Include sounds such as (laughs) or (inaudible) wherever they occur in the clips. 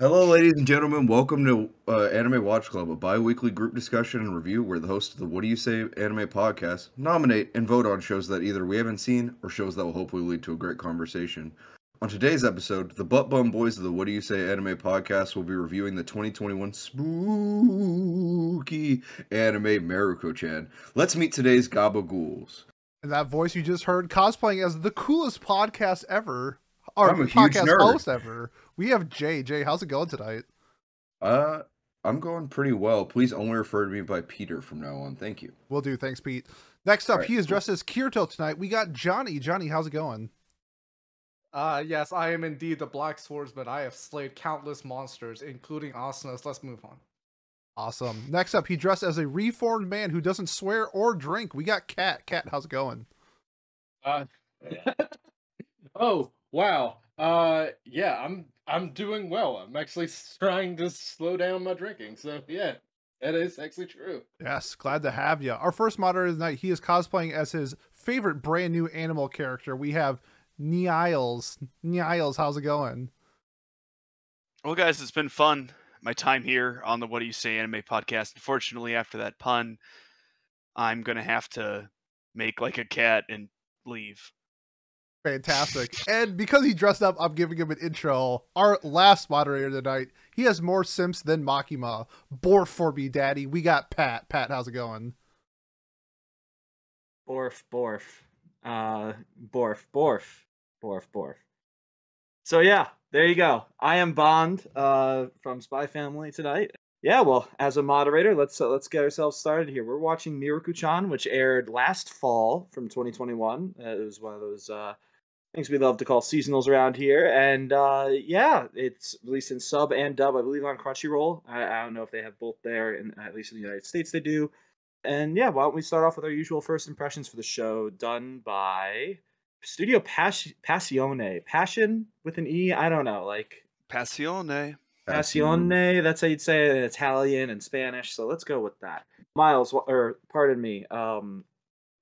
Hello, ladies and gentlemen. Welcome to uh, Anime Watch Club, a bi-weekly group discussion and review where the hosts of the What Do You Say Anime podcast nominate and vote on shows that either we haven't seen or shows that will hopefully lead to a great conversation. On today's episode, the Butt Bum Boys of the What Do You Say Anime podcast will be reviewing the 2021 spooky anime Mieruko-chan. Let's meet today's Gabagools. And that voice you just heard cosplaying as the coolest podcast ever, or I'm a huge podcast host ever. We have Jay. Jay, how's it going tonight? Uh, I'm going pretty well. Please only refer to me by Peter from now on. Thank you. Will do. Thanks, Pete. Next up, Alright, he is cool. dressed as Kirito tonight. We got Johnny. Johnny, how's it going? Uh, yes, I am indeed the Black Swordsman. I have slayed countless monsters, including Asanas. Let's move on. Awesome. Next up, he dressed as a reformed man who doesn't swear or drink. We got Cat. Cat, how's it going? Uh, (laughs) oh wow. Uh, yeah, I'm I'm doing well. I'm actually trying to slow down my drinking. So yeah, that is actually true. Yes, glad to have you. Our first moderator tonight, he is cosplaying as his favorite brand new animal character. We have Niles. Niles, how's it going? Well, guys, it's been fun. My time here on the What Do You Say Anime podcast. Unfortunately, after that pun, I'm gonna have to make like a cat and leave. Fantastic. and because he dressed up, I'm giving him an intro. Our last moderator tonight, he has more simps than Makima. Borf for me, daddy. We got Pat. Pat, how's it going? Borf, Borf, uh, Borf, Borf, Borf, Borf. So yeah, there you go. I am Bond, uh, from Spy Family tonight. Yeah, well, as a moderator, let's uh, let's get ourselves started here. We're watching Mieruko-chan, which aired last fall from 2021. Uh, it was one of those uh, things we love to call seasonals around here, and uh, yeah, it's released in sub and dub, I believe, on Crunchyroll. I, I don't know if they have both there, and at least in the United States they do. And yeah, why don't we start off with our usual first impressions for the show, done by Studio Pas- Passione. Passion with an E? I don't know. Like Passione. Passione, that's how you'd say it in Italian and Spanish. So let's go with that. Miles, or pardon me, um,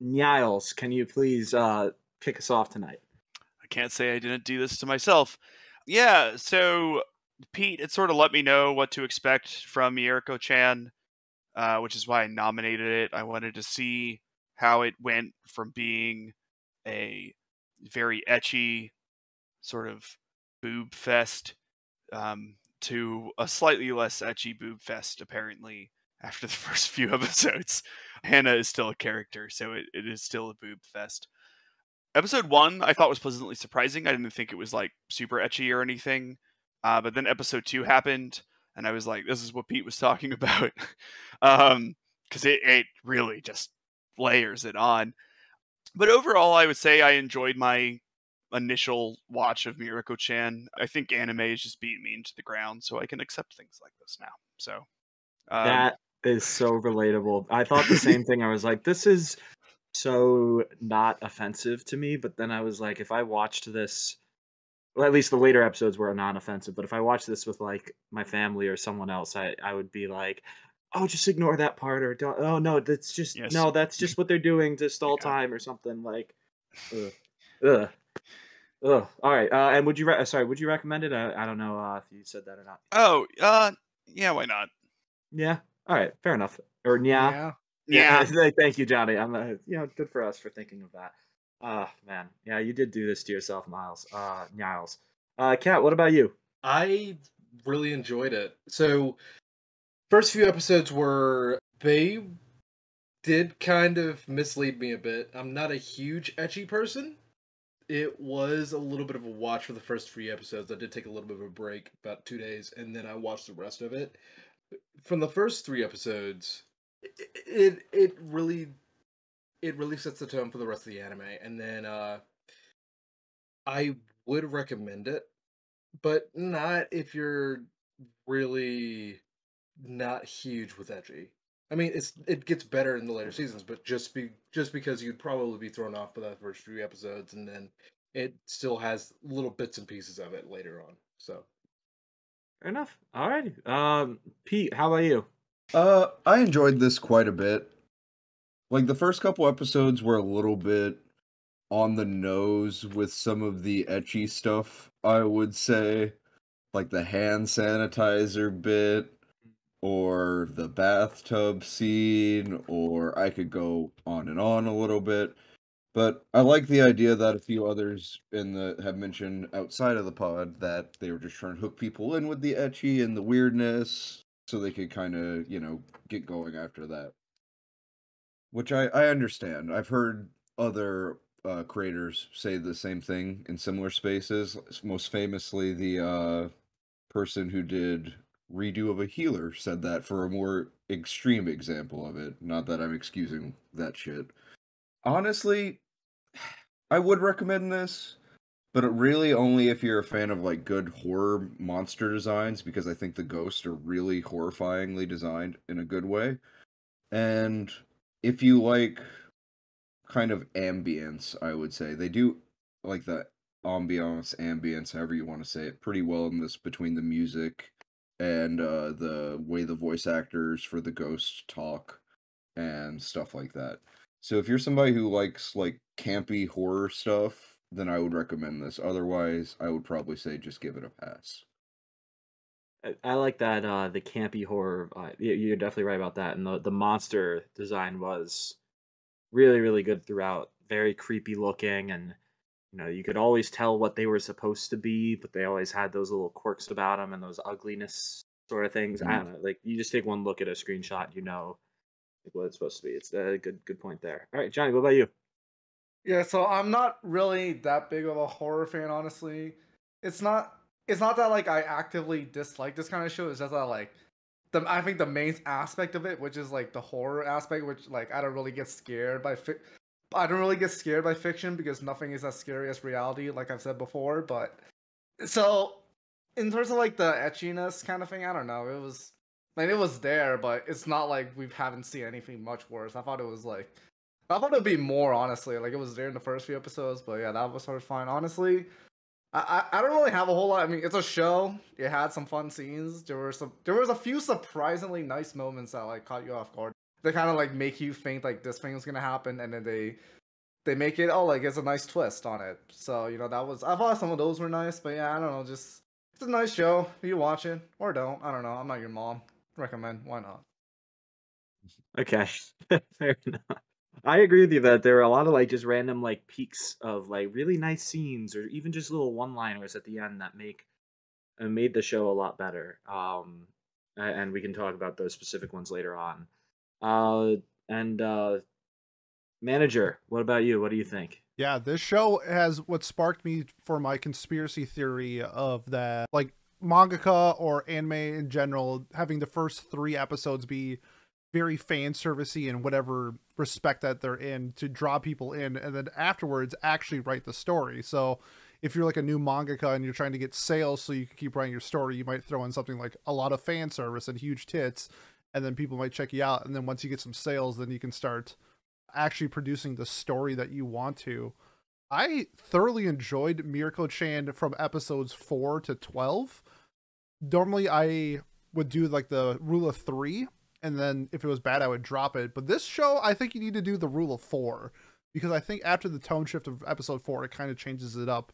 Niles, can you please uh, kick us off tonight? Can't say I didn't do this to myself. Yeah, so Pete, it sort of let me know what to expect from Mieruko Chan, uh, which is why I nominated it. I wanted to see how it went from being a very ecchi sort of boob fest um, to a slightly less ecchi boob fest, apparently, after the (laughs) first few episodes. Hana is still a character, so it, it is still a boob fest episode one I thought was pleasantly surprising. I didn't think it was like super ecchi or anything. Uh, but then episode two happened, and I was like, "This is what Pete was talking (laughs) about," um, because it it really just layers it on. But overall, I would say I enjoyed my initial watch of Mieruko Chan. I think anime is just beating me into the ground, so I can accept things like this now. So um, that is so relatable. I thought the same (laughs) thing. I was like, this is so not offensive to me. But then I was like, if I watched this, well, at least the later episodes were non-offensive. But if I watched this with like my family or someone else, I I would be like, oh, just ignore that part, or don't. Oh no, that's just Yes. no, that's just what they're doing to stall Yeah. time or something. Like, ugh, ugh. Ugh. All right. Uh, and would you? Re- sorry. Would you recommend it? I, I don't know uh, if you said that or not. oh, uh, yeah, why not? Yeah. All right. Fair enough. Or yeah. Yeah. Yeah, (laughs) thank you, Johnny. I'm, uh, you know, good for us for thinking of that. Ah, man, yeah, you did do this to yourself, Miles. Uh, Niles. Uh, Kat, what about you? I really enjoyed it. So, first few episodes were they did kind of mislead me a bit. I'm not a huge ecchi person. It was a little bit of a watch for the first three episodes. I did take a little bit of a break, about two days, and then I watched the rest of it. From the first three episodes, it it, really it really sets the tone for the rest of the anime, and then uh, I would recommend it, but not if you're really not huge with edgy. I mean, it's it gets better in the later seasons, but just be just because you'd probably be thrown off by the first few episodes, and then it still has little bits and pieces of it later on. So Fair enough. All righty. Um, Pete, how about you? Uh, I enjoyed this quite a bit. Like the first couple episodes were a little bit on the nose with some of the ecchi stuff, I would say. like the hand sanitizer bit or the bathtub scene or I could go on and on a little bit. But I like the idea that a few others in the have mentioned outside of the pod that they were just trying to hook people in with the ecchi and the weirdness so they could kind of, you know, get going after that. Which I I understand. I've heard other uh, creators say the same thing in similar spaces. Most famously, the uh, person who did redo of a healer said that for a more extreme example of it. Not that I'm excusing that shit. Honestly, (sighs) I would recommend this, but really only if you're a fan of like good horror monster designs because I think the ghosts are really horrifyingly designed in a good way. And if you like kind of ambience, I would say they do like the ambiance, ambience, however you want to say it, pretty well in this between the music and uh, the way the voice actors for the ghosts talk and stuff like that. So if you're somebody who likes like campy horror stuff, then I would recommend this. Otherwise, I would probably say just give it a pass. I, I like that uh, the campy horror. Uh, you- you're definitely right about that, and the the monster design was really really good throughout. Very creepy looking, and you know you could always tell what they were supposed to be, but they always had those little quirks about them and those ugliness sort of things. I Mhm. don't know. Like you just take one look at a screenshot, you know what it's supposed to be. It's a good good point there. All right, Johnny, what about you? Yeah, so I'm not really that big of a horror fan, honestly. It's not. It's not that like I actively dislike this kind of show. It's just that like, the I think the main aspect of it, which is like the horror aspect, which like I don't really get scared by. Fi- I don't really get scared by fiction because nothing is as scary as reality, like I've said before. But so, in terms of like the etchiness kind of thing, I don't know. It was like it was there, but it's not like we haven't seen anything much worse. I thought it was like I thought it'd be more honestly. Like it was there in the first few episodes, but yeah, that was sort of fine. Honestly, I, I I don't really have a whole lot. I mean, it's a show. It had some fun scenes. There were some. There was a few surprisingly nice moments that like caught you off guard. They kind of like make you think like this thing is gonna happen, and then they they make it oh like it's a nice twist on it. So you know that was I thought some of those were nice, but yeah, I don't know. Just it's a nice show. You watch it or don't. I don't know. I'm not your mom. Recommend. Why not? Okay, (laughs) fair enough. I agree with you that there are a lot of like just random like peaks of like really nice scenes or even just little one-liners at the end that make uh, made the show a lot better. Um, and we can talk about those specific ones later on. Uh, and uh, manager, what about you? What do you think? Yeah, this show has what sparked me for my conspiracy theory of that, like mangaka or anime in general, having the first three episodes be very fan servicey in whatever respect that they're in to draw people in, and then afterwards actually write the story. So if you're like a new mangaka and you're trying to get sales so you can keep writing your story, you might throw in something like a lot of fan service and huge tits, and then people might check you out. And then once you get some sales, then you can start actually producing the story that you want to. I thoroughly enjoyed Mieruko Chan from episodes 4 to 12. Normally I would do like the rule of 3 and then if it was bad I would drop it, but this show I think you need to do the rule of 4 because I think after the tone shift of episode 4 it kind of changes it up.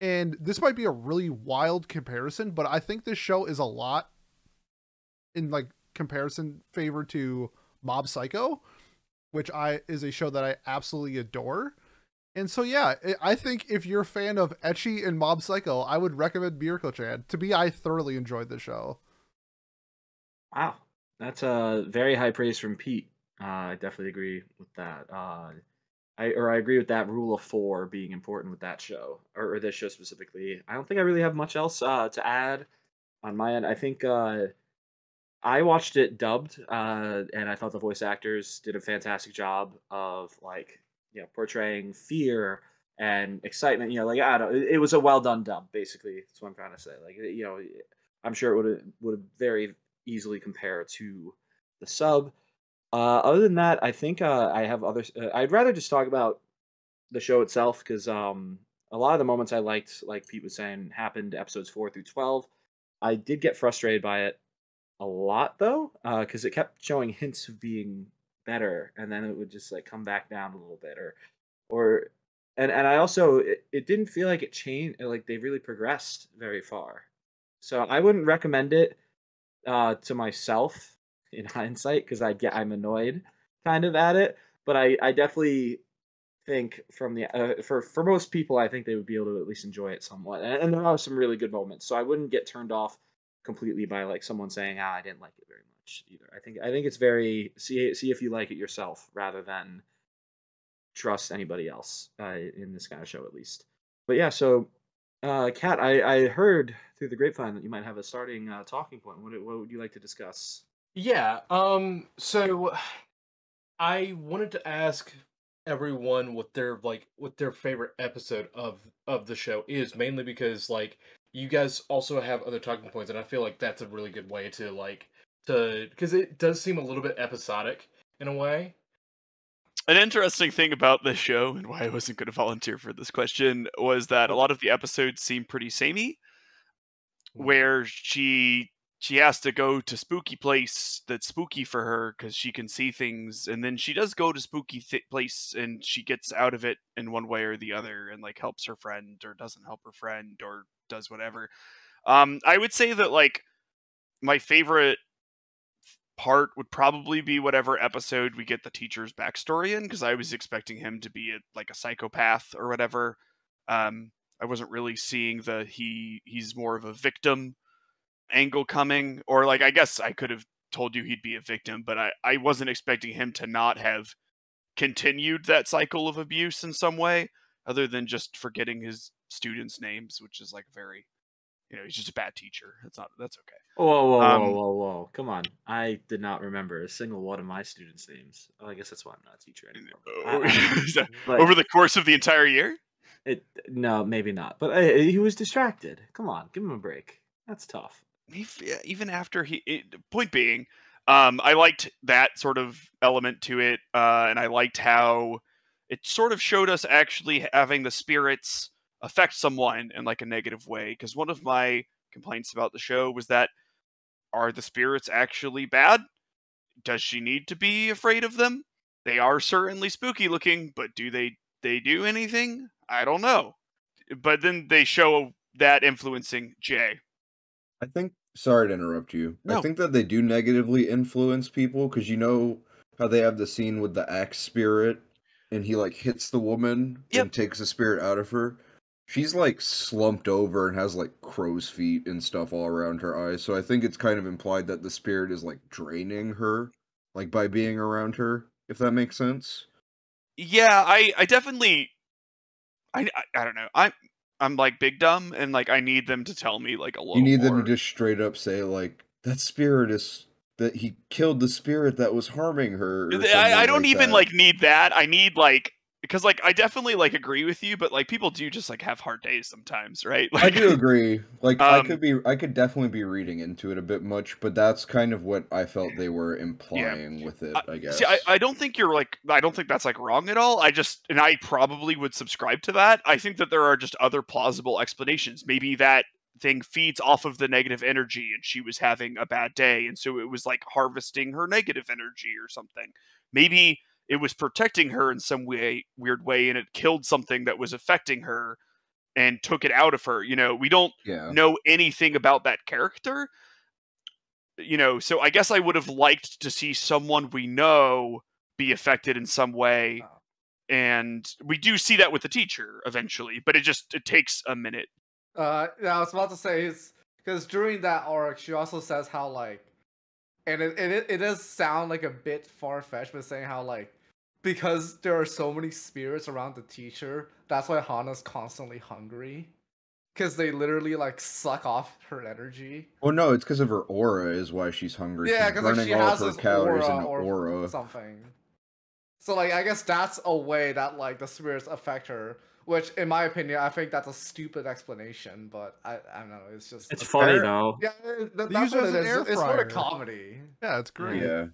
And this might be a really wild comparison, but I think this show is a lot in like comparison favor to Mob Psycho which I is a show that I absolutely adore. And so yeah, I- think if you're a fan of Ecchi and Mob Psycho, I would recommend Mieruko Chan. To me, I thoroughly enjoyed the show. Wow, that's a very high praise from Pete. Uh, I definitely agree with that. Uh, I or I agree with that rule of four being important with that show or, or this show specifically. I don't think I really have much else uh, to add on my end. I think uh, I watched it dubbed, uh, and I thought the voice actors did a fantastic job of like you know portraying fear and excitement. You know, like I don't. It, was a well done dub. Basically, that's what I'm trying to say. Like you know, I'm sure it would have would have very easily compare to the sub. Uh, other than that, I think uh, I have other. Uh, I'd rather just talk about the show itself because um, a lot of the moments I liked, like Pete was saying, happened episodes four through twelve. I did get frustrated by it a lot though, because it kept showing hints of being better, and then it would just like come back down a little bit, or, or, and and I also it, it didn't feel like it changed, like they really progressed very far. So I wouldn't recommend it uh, to myself in hindsight because I get I'm annoyed kind of at it. But I I definitely think from the uh, for for most people I think they would be able to at least enjoy it somewhat. And, and there are some really good moments. So I wouldn't get turned off completely by like someone saying ah I didn't like it very much either. I think I think it's very see see if you like it yourself rather than trust anybody else uh, in this kind of show at least. But yeah, so uh, Kat, I, I heard through the grapevine that you might have a starting uh, talking point. What, what would you like to discuss? Yeah. Um. So, I wanted to ask everyone what their like what their favorite episode of of the show is, mainly because like you guys also have other talking points, and I feel like that's a really good way to like to because it does seem a little bit episodic in a way. An interesting thing about this show and why I wasn't going to volunteer for this question was that a lot of the episodes seem pretty samey, where she she has to go to spooky place that's spooky for her because she can see things, and then she does go to spooky th- place and she gets out of it in one way or the other, and like helps her friend or doesn't help her friend or does whatever. Um, I would say that like my favorite part would probably be whatever episode we get the teacher's backstory in because I was expecting him to be a, like a psychopath or whatever. Um, I wasn't really seeing the he he's more of a victim angle coming, or like I guess I could have told you he'd be a victim, but I I wasn't expecting him to not have continued that cycle of abuse in some way other than just forgetting his students' names, which is like very you know he's just a bad teacher. That's not that's okay. Whoa, whoa, whoa, Um, whoa, whoa! Come on, I did not remember a single one of my students' names. Oh, I guess that's why I'm not a teacher anymore. (laughs) I- Is that But Over the course of the entire year, it, no, maybe not. But uh, he was distracted. Come on, give him a break. That's tough. Even after he it, point being um i liked that sort of element to it uh and i liked how it sort of showed us actually having the spirits affect someone in like a negative way because one of my complaints about the show was that are the spirits actually bad does she need to be afraid of them they are certainly spooky looking but do they they do anything i don't know but then they show that influencing jay I think. Sorry to interrupt you. I think that they do negatively influence people because you know how they have the scene with the axe spirit, and he like hits the woman Yep. and takes the spirit out of her. She's like slumped over and has like crow's feet and stuff all around her eyes. So I think it's kind of implied that the spirit is like draining her, like by being around her. If that makes sense. Yeah i i definitely i i, I don't know i'm i'm like big dumb and like i need them to tell me like a little You need more. them to just straight up say like that spirit is that he killed the spirit that was harming her. I, I don't even that. like need that i need like because like i definitely like agree with you but like people do just like have hard days sometimes right (laughs) I do agree. Like I Um, could be, I could definitely be reading into it a bit much, but that's kind of what I felt they were implying with it. I, guess. See, I, I don't think you're like I don't think that's like wrong at all. I just and I probably would subscribe to that. I think that there are just other plausible explanations. Maybe that thing feeds off of the negative energy and she was having a bad day and so it was like harvesting her negative energy or something. Maybe it was protecting her in some way weird way and it killed something that was affecting her and took it out of her. You know, we don't yeah. know anything about that character. You know, so I guess I would have liked to see someone we know be affected in some way. Oh. And we do see that with the teacher eventually, but it just it takes a minute. Uh, yeah, I was about to say is because during that arc, she also says how like, and it it, it does sound like a bit far fetched, but saying how like because there are so many spirits around the teacher, that's why Hana's constantly hungry, because they literally like suck off her energy. Well, no, it's because of her aura is why she's hungry. Yeah, because like she has her this calories aura or aura. something. So like I guess that's a way that like the spirits affect her. Which, in my opinion, I think that's a stupid explanation, but I, I don't know. It's just It's funny fair- though. yeah, th- They that's use what as it an is. air It's for fryer. the comedy. Yeah, it's great. Yeah.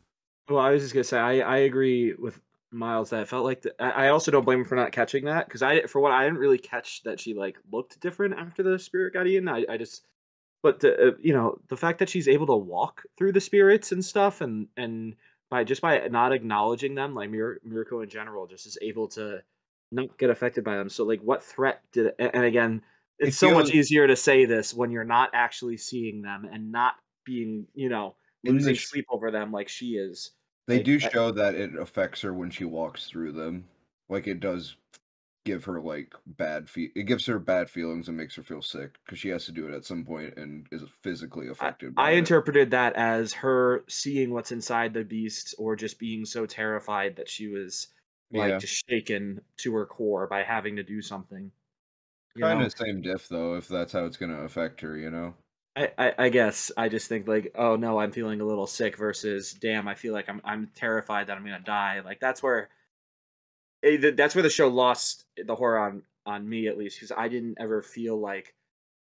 Well, I was just gonna say I, I agree with Miles that it felt like the, I I also don't blame him for not catching that because I for what I didn't really catch that she like looked different after the spirit got in. I, I just but the, uh, you know the fact that she's able to walk through the spirits and stuff and and by just by not acknowledging them like Mir- Mirko in general just is able to not get affected by them. So like what threat did and and again It it's so much easier to say this when you're not actually seeing them and not being, you know, losing sh- sleep over them like she is. They Like, do I- show that it affects her when she walks through them. Like it does give her like bad fe- it gives her bad feelings and makes her feel sick because she has to do it at some point and is physically affected. by I it. interpreted that as her seeing what's inside the beast or just being so terrified that she was like Yeah. just shaken to her core by having to do something. You Kind of same diff though, if that's how it's gonna affect her, you know. I, I, I guess I just think like, oh no, I'm feeling a little sick versus damn, I feel like I'm I'm terrified that I'm gonna die. Like that's where eh, that's where the show lost the horror on on me at least because I didn't ever feel like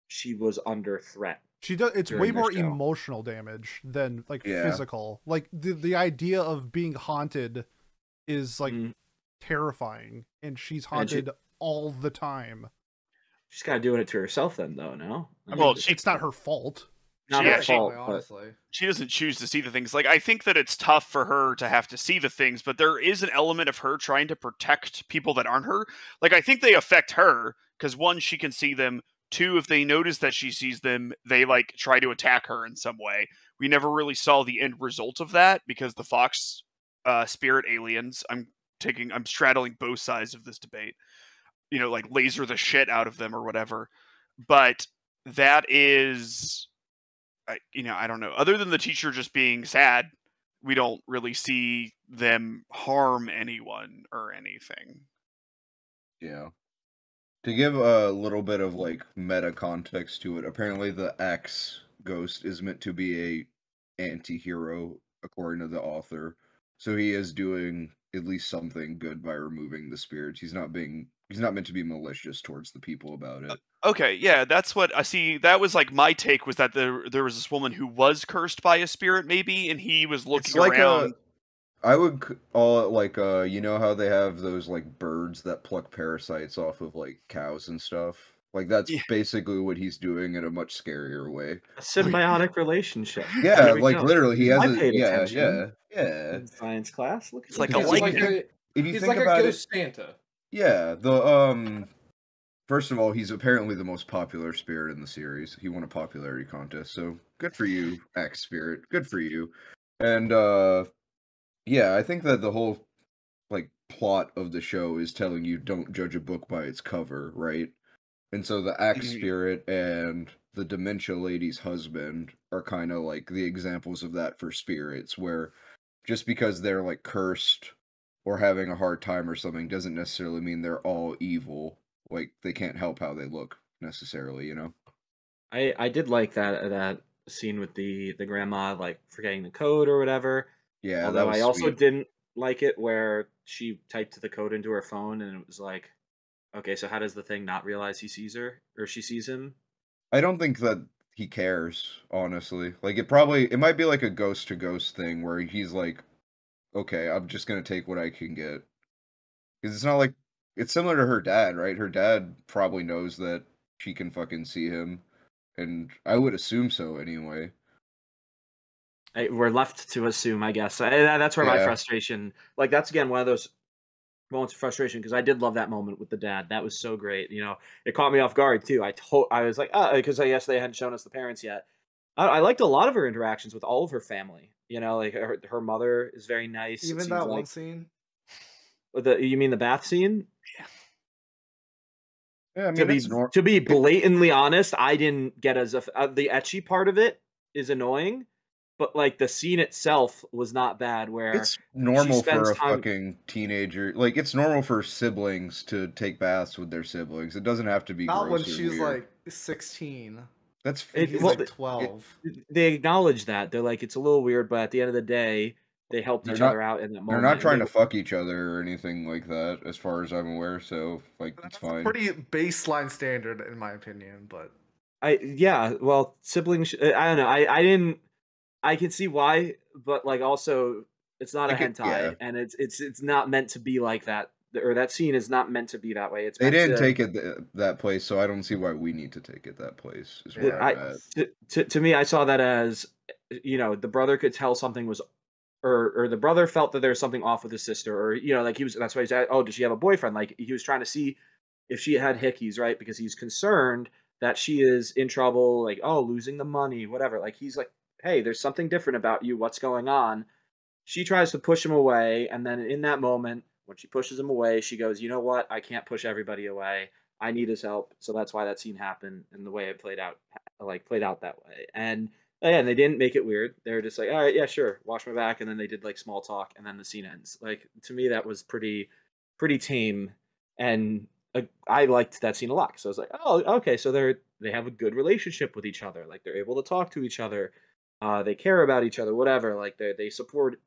she was under threat. She does. It's way more show. emotional damage than like Yeah. physical. Like the the idea of being haunted is like Mm. Terrifying, and she's And she- haunted all the time. She's kind of doing it to herself then, though. No, I I mean, Well, mean, she- it's not her fault. not yeah, her she- fault, Honestly, honestly. she doesn't choose to see the things. Like I think that it's tough for her to have to see the things, but there is an element of her trying to protect people that aren't her. Like I think they affect her because one, she can see them. Two, if they notice that she sees them, they like try to attack her in some way. We never really saw the end result of that because the Fox uh, spirit aliens. I'm taking, I'm straddling both sides of this debate. You know, like laser the shit out of them or whatever. But that is I, you know, I don't know. Other than the teacher just being sad, we don't really see them harm anyone or anything. Yeah. To give a little bit of like meta context to it, apparently the X ghost is meant to be a anti-hero according to the author. So he is doing at least something good by removing the spirits. He's not being he's not meant to be malicious towards the people about it. Okay, yeah, that's what I see. That was like my take was that there there was this woman who was cursed by a spirit, maybe, and he was looking It's like around. a I would call it like uh you know how they have those like birds that pluck parasites off of like cows and stuff? Like that's Yeah. basically what he's doing in a much scarier way. a symbiotic relationship. Yeah, like go. literally he has I a paid yeah, attention. yeah, yeah. In science class. Look, It's look like a He's that. likeness. like a, If you he's think like a ghost it, Santa. yeah, the um first of all, he's apparently the most popular spirit in the series. He won a popularity contest, so good for you, X Spirit. Good for you. And uh yeah, I think that the whole like plot of the show is telling you don't judge a book by its cover, right? And so the Mhm. Spirit and the dementia lady's husband are kind of like the examples of that for spirits where just because they're like cursed or having a hard time or something doesn't necessarily mean they're all evil. Like they can't help how they look necessarily, you know. I I did like that that scene with the the grandma like forgetting the code or whatever. Yeah, that Although I also didn't like it where she typed the code into her phone and it was like, okay, so how does the thing not realize he sees her or she sees him? I don't think that he cares, honestly. Like it probably it might be like a ghost to ghost thing where he's like, okay, I'm just gonna take what I can get. Because it's not like it's similar to her dad, right? Her dad probably knows that she can fucking see him, and I would assume so anyway. I, we're left to assume, I guess. I, that's where my frustration, like that's again one of those moments of frustration because I did love that moment with the dad. That was so great. You know, it caught me off guard too. I told, I was like, oh, because I guess they hadn't shown us the parents yet. I, I liked a lot of her interactions with all of her family. You know, like her, her mother is very nice. it Even seems that one scene. The you mean the bath scene? Yeah, I to be to be blatantly honest, I didn't get as a uh, the ecchi part of it is annoying, but like the scene itself was not bad. Where It's normal for a time- fucking teenager. Like it's normal for siblings to take baths with their siblings. It doesn't have to be Not when or she's weird. like 16. That's It- He's well, like the- 12. they acknowledge that they're like it's a little weird, but at the end of the day, they helped They're each not- other out in that They're not trying they- to fuck each other or anything like that, as far as I'm aware. So like, it's That's a fine. pretty baseline standard, in my opinion. But I yeah, well, siblings. I don't know. I I didn't. I can see why, but like also, it's not I a get- hentai, yeah. and it's it's it's not meant to be like that. Or that scene is not meant to be that way. It's They didn't to, take it th- that place, so I don't see why we need to take it that place. Is Yeah, where I'm I, to, to, to me, I saw that as, eh, you know, the brother could tell something was, or or the brother felt that there was something off with his sister, or you know, like he was. That's why he said, "Oh, does she have a boyfriend?" Like he was trying to see if she had hickeys, right? Because he's concerned that she is in trouble, like, oh, losing the money, whatever. Like, he's like, hey, there's something different about you. What's going on? She tries to push him away. And then in that moment, when she pushes him away, she goes, you know what? I can't push everybody away. I need his help. So that's why that scene happened and the way it played out, like, played out that way. And yeah, and they didn't make it weird. They were just like, all right, yeah, sure, wash my back. And then they did like small talk and then the scene ends. Like, to me, that was pretty, pretty tame. And uh, I liked that scene a lot. So I was like, oh, okay, so they're they have a good relationship with each other. Like they're able to talk to each other. Uh, they care about each other. Whatever. Like they they support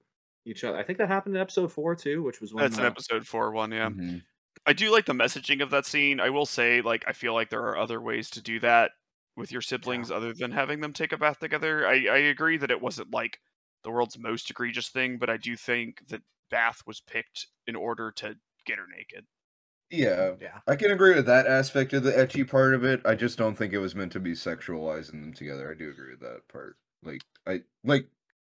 each other. I think that happened in episode four too, which was when That's an uh, episode four one, yeah. Mhm. I do like the messaging of that scene. I will say, like, I feel like there are other ways to do that with your siblings other than having them take a bath together. I, I agree that it wasn't like the world's most egregious thing, but I do think that bath was picked in order to get her naked. Yeah, Yeah. I can agree with that aspect of the ecchi part of it. I just don't think it was meant to be sexualizing them together. I do agree with that part. Like, I like,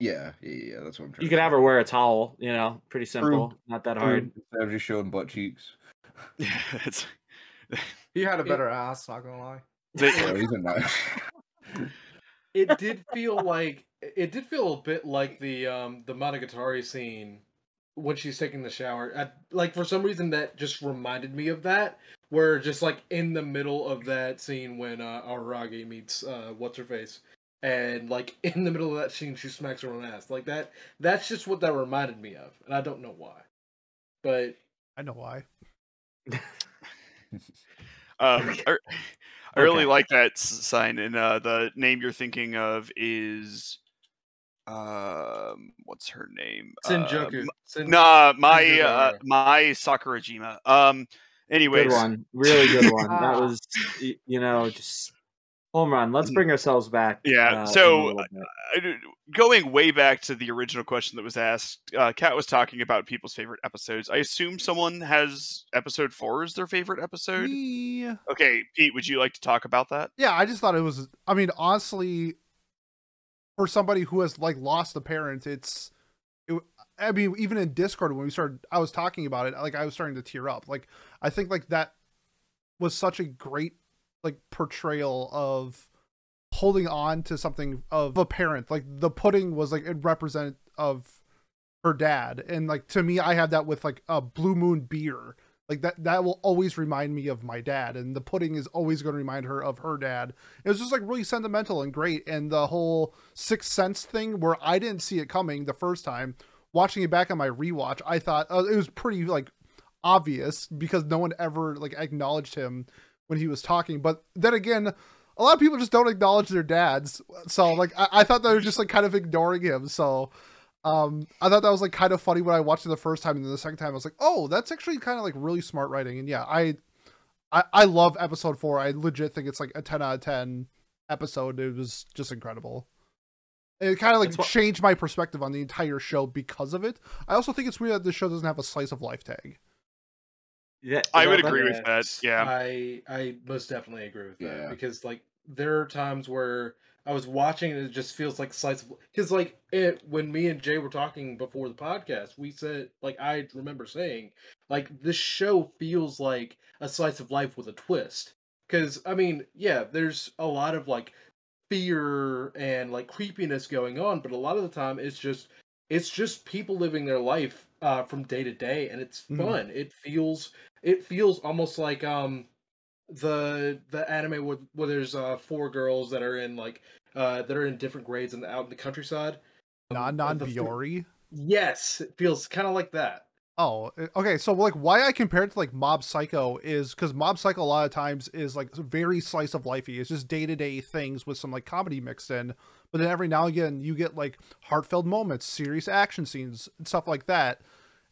yeah, yeah, yeah. That's what I'm trying. you to could say. have her wear a towel. You know, pretty simple, not that hard. Instead of just showing butt cheeks. (laughs) Yeah, it's (laughs) He had a It- better ass, not gonna lie. they- Yeah, he's a (laughs) nice. it did feel like it did feel a bit like the um the Monogatari scene when she's taking the shower. I, like for some reason that just reminded me of that. Where just like in the middle of that scene when uh, Araragi meets uh, what's her face, and like (laughs) in the middle of that scene she smacks her own ass like that. That's just what that reminded me of, and I don't know why. But I know why. (laughs) Um, I, I really Okay. like that sign, and uh, the name you're thinking of is, um, what's her name? Uh, Sinjoku, m- Sin- nah, my Sinjoku uh, Mai Sakurajima. Um, anyways, Good one, really good one. that (laughs) was, you know, just home run. Let's bring ourselves back. Mm. Yeah, uh, so, little bit. I d- going way back to the original question that was asked, uh, Kat was talking about people's favorite episodes. I assume someone has episode four as their favorite episode. Me- Okay, Pete, would you like to talk about that? Yeah, I just thought it was. I mean, honestly, for somebody who has like lost a parent, it's. It, I mean, even in Discord when we started, I was talking about it. Like, I was starting to tear up. Like, I think like that was such a great like portrayal of holding on to something of a parent. Like the pudding was like a represent of her dad, and like to me, I had that with like a Blue Moon beer. Like that that will always remind me of my dad. And the pudding is always going to remind her of her dad. It was just like really sentimental and great. And the whole sixth sense thing where i didn't see it coming the first time watching it back on my rewatch i thought uh, it was pretty like obvious because no one ever like acknowledged him when he was talking but then again a lot of people just don't acknowledge their dads. So like i, I thought they were just like kind of ignoring him. So um i thought that was like kind of funny when i watched it the first time and then the second time i was like oh that's actually kind of like really smart writing. And yeah i i, I love episode four. I legit think it's like a 10 out of 10 episode. It was just incredible. And it kind of like what- changed my perspective on the entire show because of it. I also think it's weird that the show doesn't have a slice of life tag Yeah, I that- would that- agree with that. Yeah. I I most definitely agree with that Yeah. because like there are times where I was watching and it just feels like slice of because like it when me and Jay were talking before the podcast, we said like I remember saying like this show feels like a slice of life with a twist. Because I mean, yeah, there's a lot of like fear and like creepiness going on, but a lot of the time it's just it's just people living their life uh, from day to day, and it's Mhm. fun. It feels it feels almost like um the the anime where, where there's uh four girls that are in like uh that are in different grades and out in the countryside. Non Non Biyori Yes, it feels kind of like that. Oh, uh, okay. So like why I compare it to like Mob Psycho is because Mob Psycho a lot of times is like very slice of lifey. It's just day to day things with some like comedy mixed in. But then every now and again you get like heartfelt moments, serious action scenes, and stuff like that.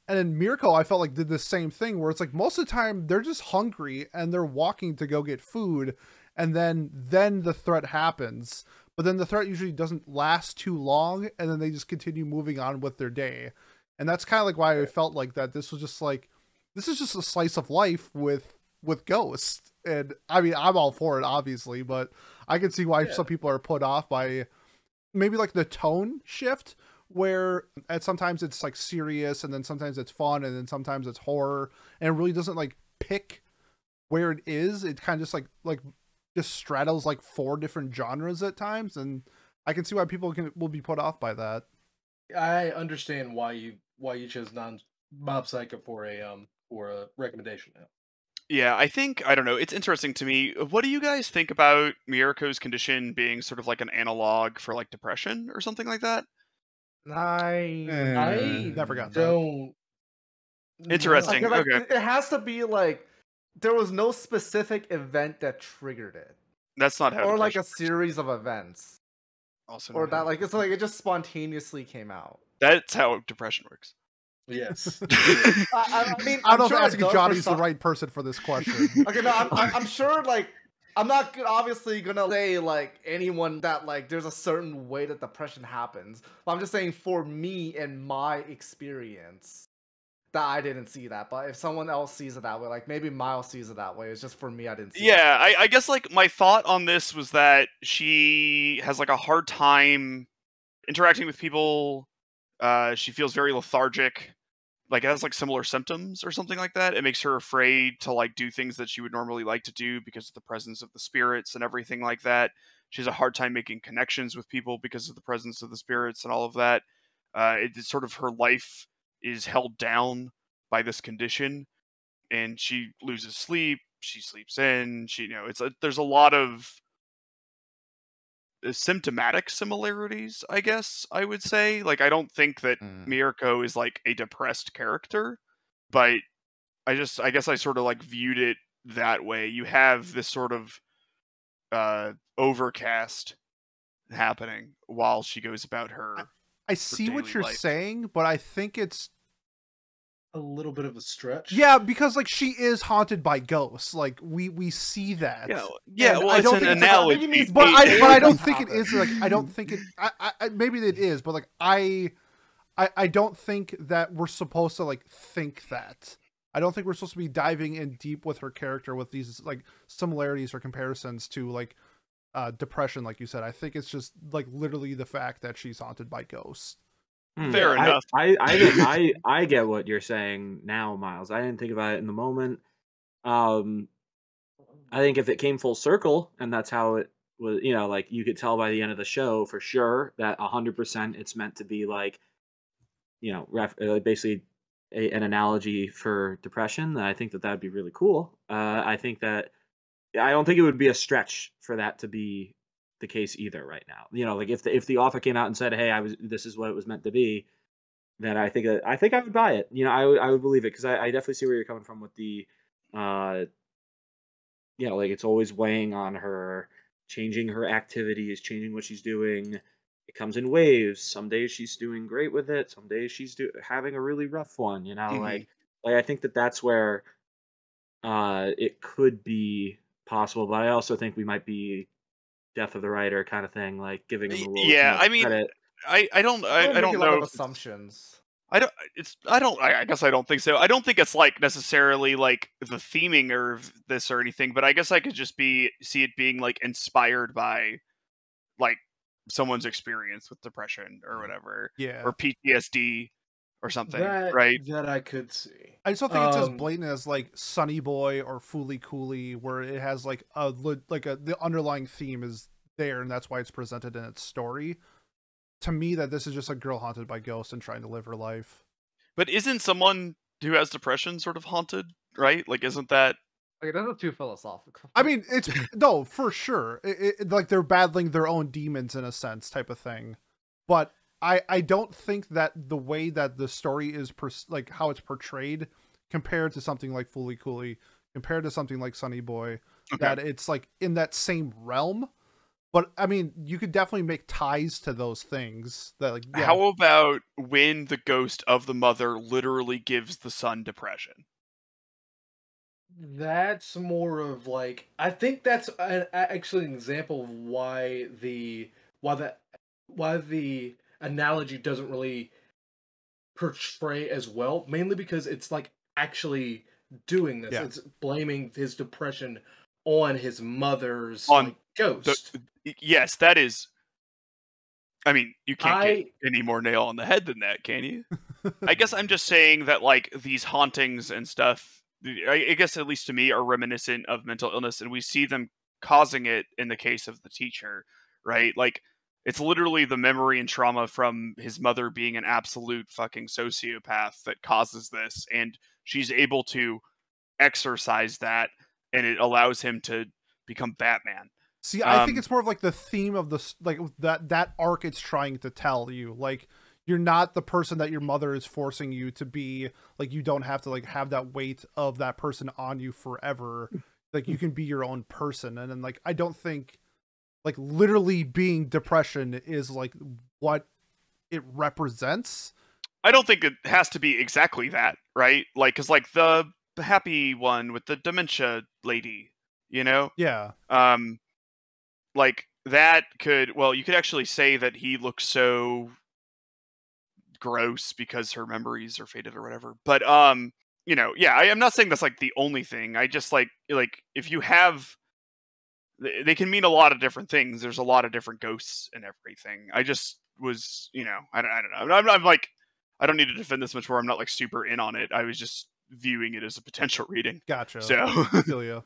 And then Mirko, I felt like did the same thing where it's like most of the time they're just hungry and they're walking to go get food, and then then the threat happens. But then the threat usually doesn't last too long, and then they just continue moving on with their day and that's kind of like why I felt like that. This was just like, this is just a slice of life with with ghosts. and I mean, I'm all for it, obviously, but I can see why Yeah. some people are put off by maybe like the tone shift, where at sometimes it's like serious, and then sometimes it's fun, and then sometimes it's horror, and it really doesn't like pick where it is, it kind of just like like just straddles like four different genres at times, and I can see why people can will be put off by that. I understand why you why you chose non Mob Psycho for a um for a recommendation now. Yeah, I think I don't know. It's interesting to me. What do you guys think about Mieruko's condition being sort of like an analog for like depression or something like that? I I Never eh, got that. don't. Interesting. Like okay. It has to be like there was no specific event that triggered it, That's not how. or like a depression series of events, also or not that like it's like it just spontaneously came out. That's how depression works. Yes. (laughs) I, I I mean, I I'm don't sure know if asking does for Johnny's the right person for this question. (laughs) Okay, no, I'm, I'm I'm sure like I'm not obviously gonna say like anyone that like there's a certain way that depression happens. But I'm just saying for me and my experience that I didn't see that. But if someone else sees it that way, like maybe Miles sees it that way, it's just for me I didn't see. Yeah, I, I guess like my thought on this was that she has like a hard time interacting with people. Uh, she feels very lethargic. Like has like similar symptoms or something like that. It makes her afraid to like do things that she would normally like to do because of the presence of the spirits and everything like that. She has a hard time making connections with people because of the presence of the spirits and all of that. Uh, it is sort of her life is held down by this condition, and she loses sleep. She sleeps in. She, you know, it's a, there's a lot of symptomatic similarities. I guess I would say. Like, I don't think that Mm. Mirko is like a depressed character, but I just, I guess I sort of like viewed it that way. You have this sort of uh overcast happening while she goes about her I see what you're life. saying, but I think it's a little bit of a stretch. yeah because like she is haunted by ghosts. Like we we see that. yeah yeah And well I don't an think it's like- analogy maybe means- but I but I don't think it happen. is like I don't think it I, I I- maybe it is but like I I I don't think that we're supposed to like think that I don't think we're supposed to be diving in deep with her character with these like similarities or comparisons to like uh depression like you said I think it's just like literally the fact that she's haunted by ghosts. Fair I, enough. I I, didn't- I I get what you're saying now, Miles. I didn't think about it in the moment. Um, I think if it came full circle and that's how it was, you know, like you could tell by the end of the show for sure that hundred percent it's meant to be like, you know, ref, uh, basically a, an analogy for depression. I think that that'd be really cool. Uh, I think that I don't think it would be a stretch for that to be the case either right now. You know, like if the if the author came out and said, "Hey, I was this is what it was meant to be," then I think I think I would buy it. You know, I would I would believe it because I, I definitely see where you're coming from with the, uh, you know, like it's always weighing on her, changing her activities, changing what she's doing. It comes in waves. Some days she's doing great with it. Some days she's do- having a really rough one. You know, Mhm. like like I think that that's where, uh, it could be possible. But I also think we might be death of the writer kind of thing, like giving him a little Yeah, I mean, credit. I, I don't I, Don't I don't know of if it's- assumptions. I don't. It's. I don't. I, I guess I don't think so. I don't think it's like necessarily like the theming or this or anything. But I guess I could just be see it being like inspired by, like, someone's experience with depression or whatever, yeah or PTSD or something, that, right? That I could see. I just don't think it's as Um, blatant as like Sonny Boy or Fooly Cooly, where it has like a like a the underlying theme is there, and that's why it's presented in its story. To me, that this is just a girl haunted by ghosts and trying to live her life. But isn't someone who has depression sort of haunted, right? Like, isn't that? Okay, that's too philosophical. I mean, it's (laughs) no for sure. It, it, like they're battling their own demons in a sense, type of thing. But I I don't think that the way that the story is pers- like how it's portrayed compared to something like Fooly Cooly, compared to something like Sonny Boy, Okay. that it's like in that same realm. But I mean, you could definitely make ties to those things. That like yeah, How about when the ghost of the mother literally gives the son depression? That's more of like I think that's a, a- actually an example of why the why the why the analogy doesn't really portray as well. Mainly because it's like actually doing this. Yeah. It's blaming his depression on his mother's On like, ghost. Y- Yes, that is. I mean, you can't I get any more nail on the head than that, can you? (laughs) I guess I'm just saying that like these hauntings and stuff I, I guess at least to me, are reminiscent of mental illness, and we see them causing it in the case of the teacher, right? Like it's literally the memory and trauma from his mother being an absolute fucking sociopath that causes this, and she's able to exercise that, and it allows him to become Batman. See, I think Um, it's more of like the theme of the like that that arc it's trying to tell you. Like you're not the person that your mother is forcing you to be. Like you don't have to like have that weight of that person on you forever. Like you can be your own person, and then like I don't think like literally being depression is like what it represents. I don't think it has to be exactly that, right? Like, cause like the happy one with the dementia lady, you know, Yeah, um, like that could well, you could actually say that he looks so gross because her memories are faded or whatever. But um, you know, yeah, I am not saying that's like the only thing. I just like like if you have they can mean a lot of different things. There's a lot of different ghosts and everything. I just was, you know, I don't, I don't know. I'm, I'm like, I don't need to defend this much more. I'm not like super in on it. I was just viewing it as a potential (laughs) reading. gotcha. So, I feel (laughs) ya.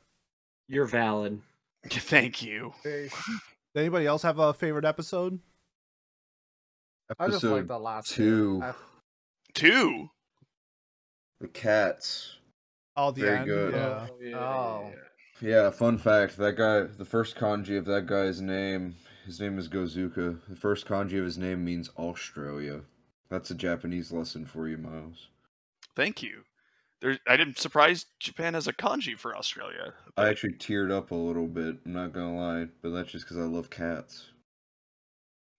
You're valid. thank you. Hey, Did anybody else have a favorite episode? I just like the last two. I- Two. the cats. Oh, the Very end. good. Yeah. Oh, yeah, Oh. Yeah, fun fact. That guy, the first kanji of that guy's name, his name is Gozuka. The first kanji of his name means Australia. That's a Japanese lesson for you, Miles. Thank you. There, I didn't surprise Japan has a kanji for Australia. I actually teared up a little bit, I'm not gonna lie, but that's just because I love cats.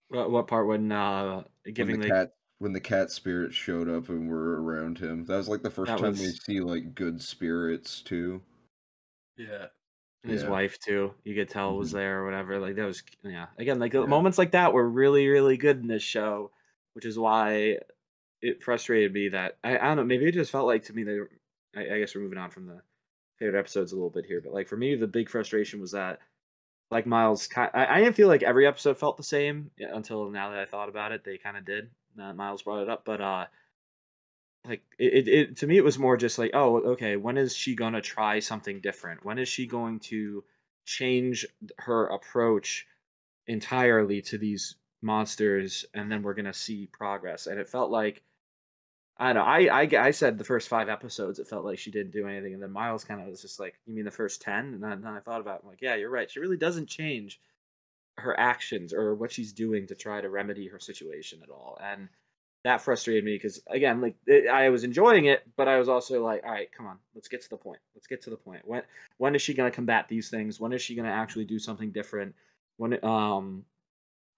What, what part when uh giving when the the cat when the cat spirits showed up and were around him. That was like the first That time we see like good spirits too. Yeah. his Yeah. wife too. You could tell was Mhm. there or whatever. Like that was yeah. Again, like Yeah. moments like that were really really good in this show, which is why it frustrated me that I, I don't know. Maybe it just felt like to me that I, I guess we're moving on from the favorite episodes a little bit here, but like for me, the big frustration was that like Miles, I, I didn't feel like every episode felt the same until now that I thought about it. They kind of did. Uh, Miles brought it up, but uh, like it, it, to me it was more just like oh okay when is she gonna try something different? When is she going to change her approach entirely to these monsters and then we're gonna see progress? And it felt like i don't know i i, I said the first five episodes it felt like she didn't do anything and then miles kind of was just like you mean the first 10 and then, then i thought about it I'm like yeah you're right she really doesn't change her actions or what she's doing to try to remedy her situation at all. And that frustrated me because again like it, i was enjoying it but i was also like all right come on let's get to the point let's get to the point. When when is she going to combat these things? When is she going to actually do something different? When um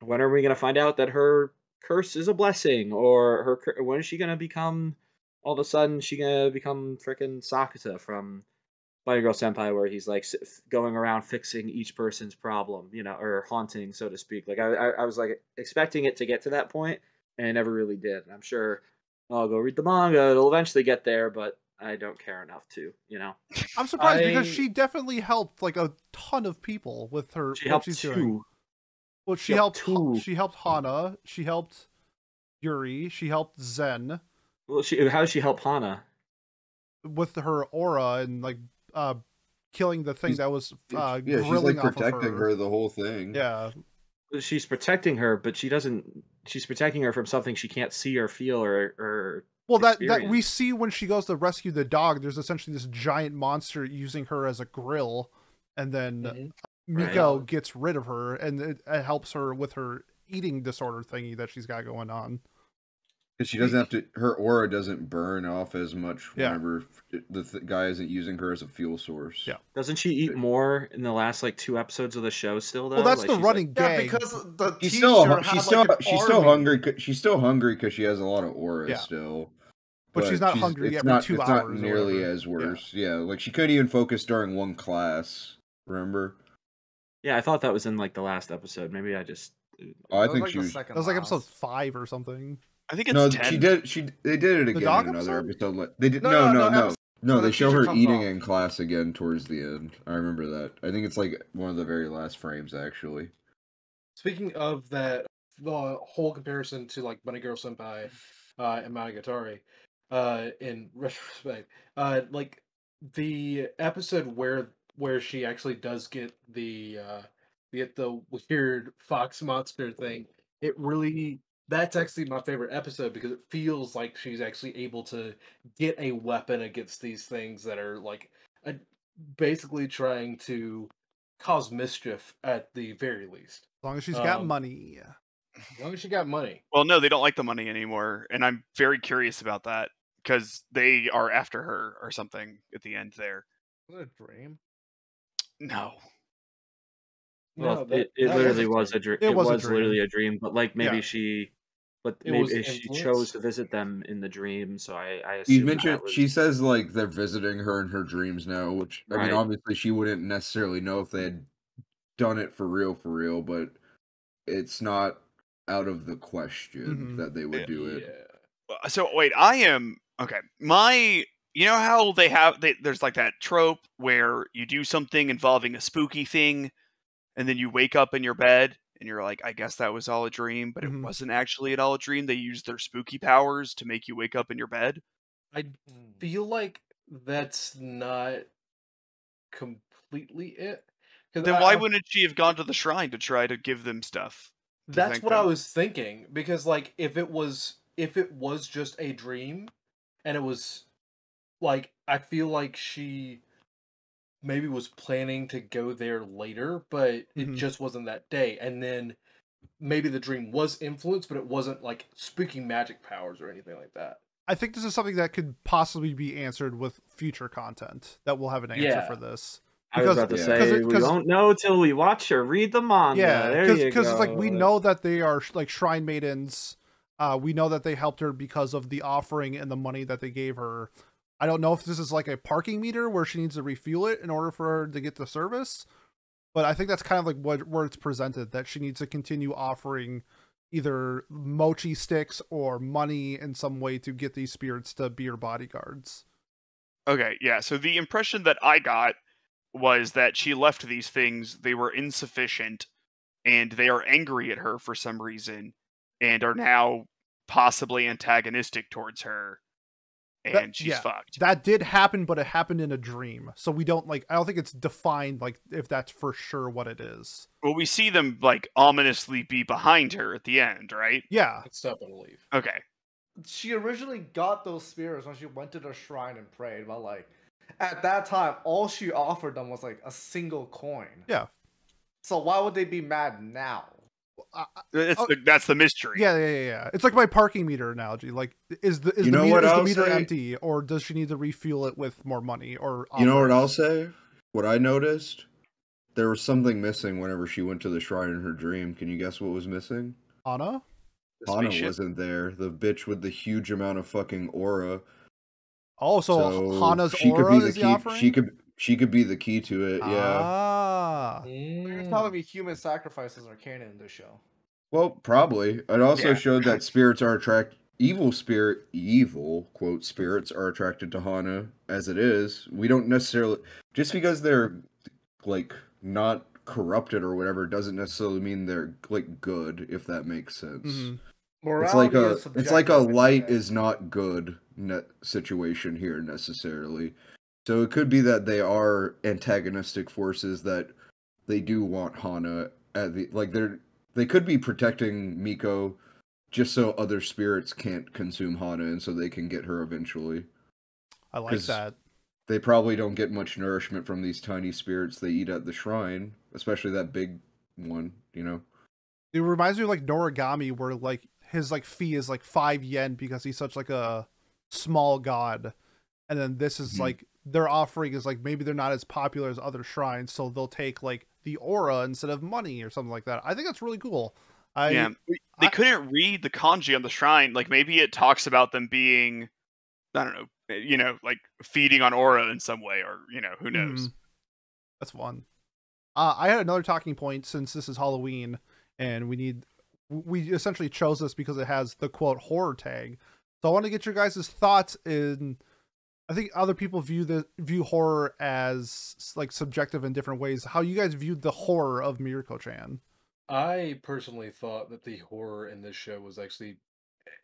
when are we going to find out that her curse is a blessing or her when is she going to become all of a sudden she going to become freaking Sakuta from Bunny Girl Senpai, where he's like going around fixing each person's problem, you know, or haunting, so to speak. Like I, I, I was like expecting it to get to that point, and it never really did. And I'm sure I'll go read the manga; it'll eventually get there, but I don't care enough to, you know. I'm surprised because she definitely helped like a ton of people with her She what helped she's two. doing. Well, she She helped. helped two. She helped Hana. She helped Yuri. She helped Zen Well, she how does she help Hana? with her aura and like uh killing the thing She's- that was uh yeah, she's like off protecting of her. her. the whole thing. Yeah, She's protecting her, but she doesn't. She's protecting her from something she can't see or feel or or well that that we see when she goes to rescue the dog. There's essentially this giant monster using her as a grill, and then Mhm. Miko Right. gets rid of her, and it, it helps her with her eating disorder thingy that she's got going on. Because she doesn't have to, her aura doesn't burn off as much Yeah. whenever the th- guy isn't using her as a fuel source. Yeah. doesn't she eat more in the last like two episodes of the show still though? Well, that's Like, the running Yeah, gag. because the She's teacher still, she's still, an she's still army. hungry. 'cause- She's still hungry because she has a lot of aura Yeah. still. But she's not hungry it's every not, two it's hours not nearly as worse. Yeah. like she couldn't even focus during one class. Remember? Yeah, I thought that was in like the last episode. Maybe I just. Uh, oh, I think like, she the was. second That was like episode five or something. I think it's No, 10. she did. She they did it again dog in another episode? episode. They did No, no, no, no, no, no. No, they the show her eating off. in class again towards the end. I remember that. I think it's like one of the very last frames actually. Speaking of that, the whole comparison to like Bunny Girl Senpai uh, and Monogatari, uh, in (laughs) retrospect, uh, like the episode where where she actually does get the uh get the weird fox monster thing, it really that's actually my favorite episode because it feels like she's actually able to get a weapon against these things that are like a, basically trying to cause mischief at the very least. As long as she's got Um, money. As long as she got money. Well, no, they don't like the money anymore, and I'm very curious about that because they are after her or something at the end there. Was it a dream? No, Well, No, that- it, it literally wasn't- was a dream. it It, was was, a literally a dream, but like maybe Yeah. she, but It maybe she chose to visit them in the dream. So I, I You mentioned was, she says like they're visiting her in her dreams now, which I Right. mean, obviously she wouldn't necessarily know if they had done it for real, for real, but it's not out of the question Mhm. that they would Yeah. do it. Uh, so wait, I am okay. My, you know how they have they, there's like that trope where you do something involving a spooky thing, and then you wake up in your bed and you're like, I guess that was all a dream, but Mhm. it wasn't actually at all a dream. They used their spooky powers to make you wake up in your bed. I Mm. feel like that's not completely it. Then I- why I- wouldn't she have gone to the shrine to try to give them stuff? That's thank what I was thinking because like if it was if it was just a dream and it was like I feel like she maybe was planning to go there later but it Mhm. just wasn't that day and then maybe the dream was influenced but it wasn't like spooky magic powers or anything like that. I think this is something that could possibly be answered with future content that we'll have an answer Yeah. for this. I was because- about to yeah. say 'cause it- we 'cause- won't know till we watch or read the manga. yeah, because it's like we know that they are sh- like shrine maidens. Uh, we know that they helped her because of the offering and the money that they gave her. I don't know if this is like a parking meter where she needs to refuel it in order for her to get the service, but I think that's kind of like what where it's presented that she needs to continue offering either mochi sticks or money in some way to get these spirits to be her bodyguards. Okay, yeah. So the impression that I got was that she left these things, they were insufficient, and they are angry at her for some reason, and are now possibly antagonistic towards her, and That- she's yeah, fucked. That did happen, but it happened in a dream. So we don't like I don't think it's defined like if that's for sure what it is. well, we see them like ominously be behind her at the end, right? Yeah. Let's up and leave. Okay. She originally got those spirits when she went to the shrine and prayed, but like at that time, all she offered them was like a single coin. Yeah. So why would they be mad now? I- I- That's, Oh, the, that's the mystery. yeah, yeah, yeah, yeah. It's like my parking meter analogy. Like, is the is You the meter, what is the meter say? empty, or does she need to refuel it with more money? Or You know what I'll say? What I noticed? There was something missing whenever she went to the shrine in her dream. Can you guess what was missing? Anna? The Hana spaceship. wasn't there. The bitch with the huge amount of fucking aura. Oh, so, So Hana's she aura could be the is the key. offering. She could she could be the key to it. Yeah. Ah. You're Mm. telling me human sacrifices are canon in this show. Well, probably. It also Yeah. showed that (laughs) spirits are attract evil spirit evil quote spirits are attracted to Hana as it is. We don't necessarily just because they're like not corrupted or whatever doesn't necessarily mean they're like good if that makes sense. Mhm. It's like a it's like a light is not good net situation here necessarily. So it could be that they are antagonistic forces that they do want Hana at the like they're they could be protecting Miko just so other spirits can't consume Hana and so they can get her eventually. I like that. They probably don't get much nourishment from these tiny spirits they eat at the shrine, especially that big one, you know. It reminds me of like Noragami, where like his like fee is like five yen because he's such like a small god, and then this is Mhm. like their offering is like maybe they're not as popular as other shrines, so they'll take like the aura instead of money or something like that. I think that's really cool. I yeah, they I- couldn't read the kanji on the shrine. Like maybe it talks about them being, I don't know, eh, you know, like feeding on aura in some way, or you know, who knows? Mhm. That's fun. Uh, I had another talking point since this is Halloween and we need we essentially chose this because it has the quote horror tag. So I want to get your guys' thoughts in I think other people view the view horror as like subjective in different ways. How you guys viewed the horror of Mieruko Chan. I personally thought that the horror in this show was actually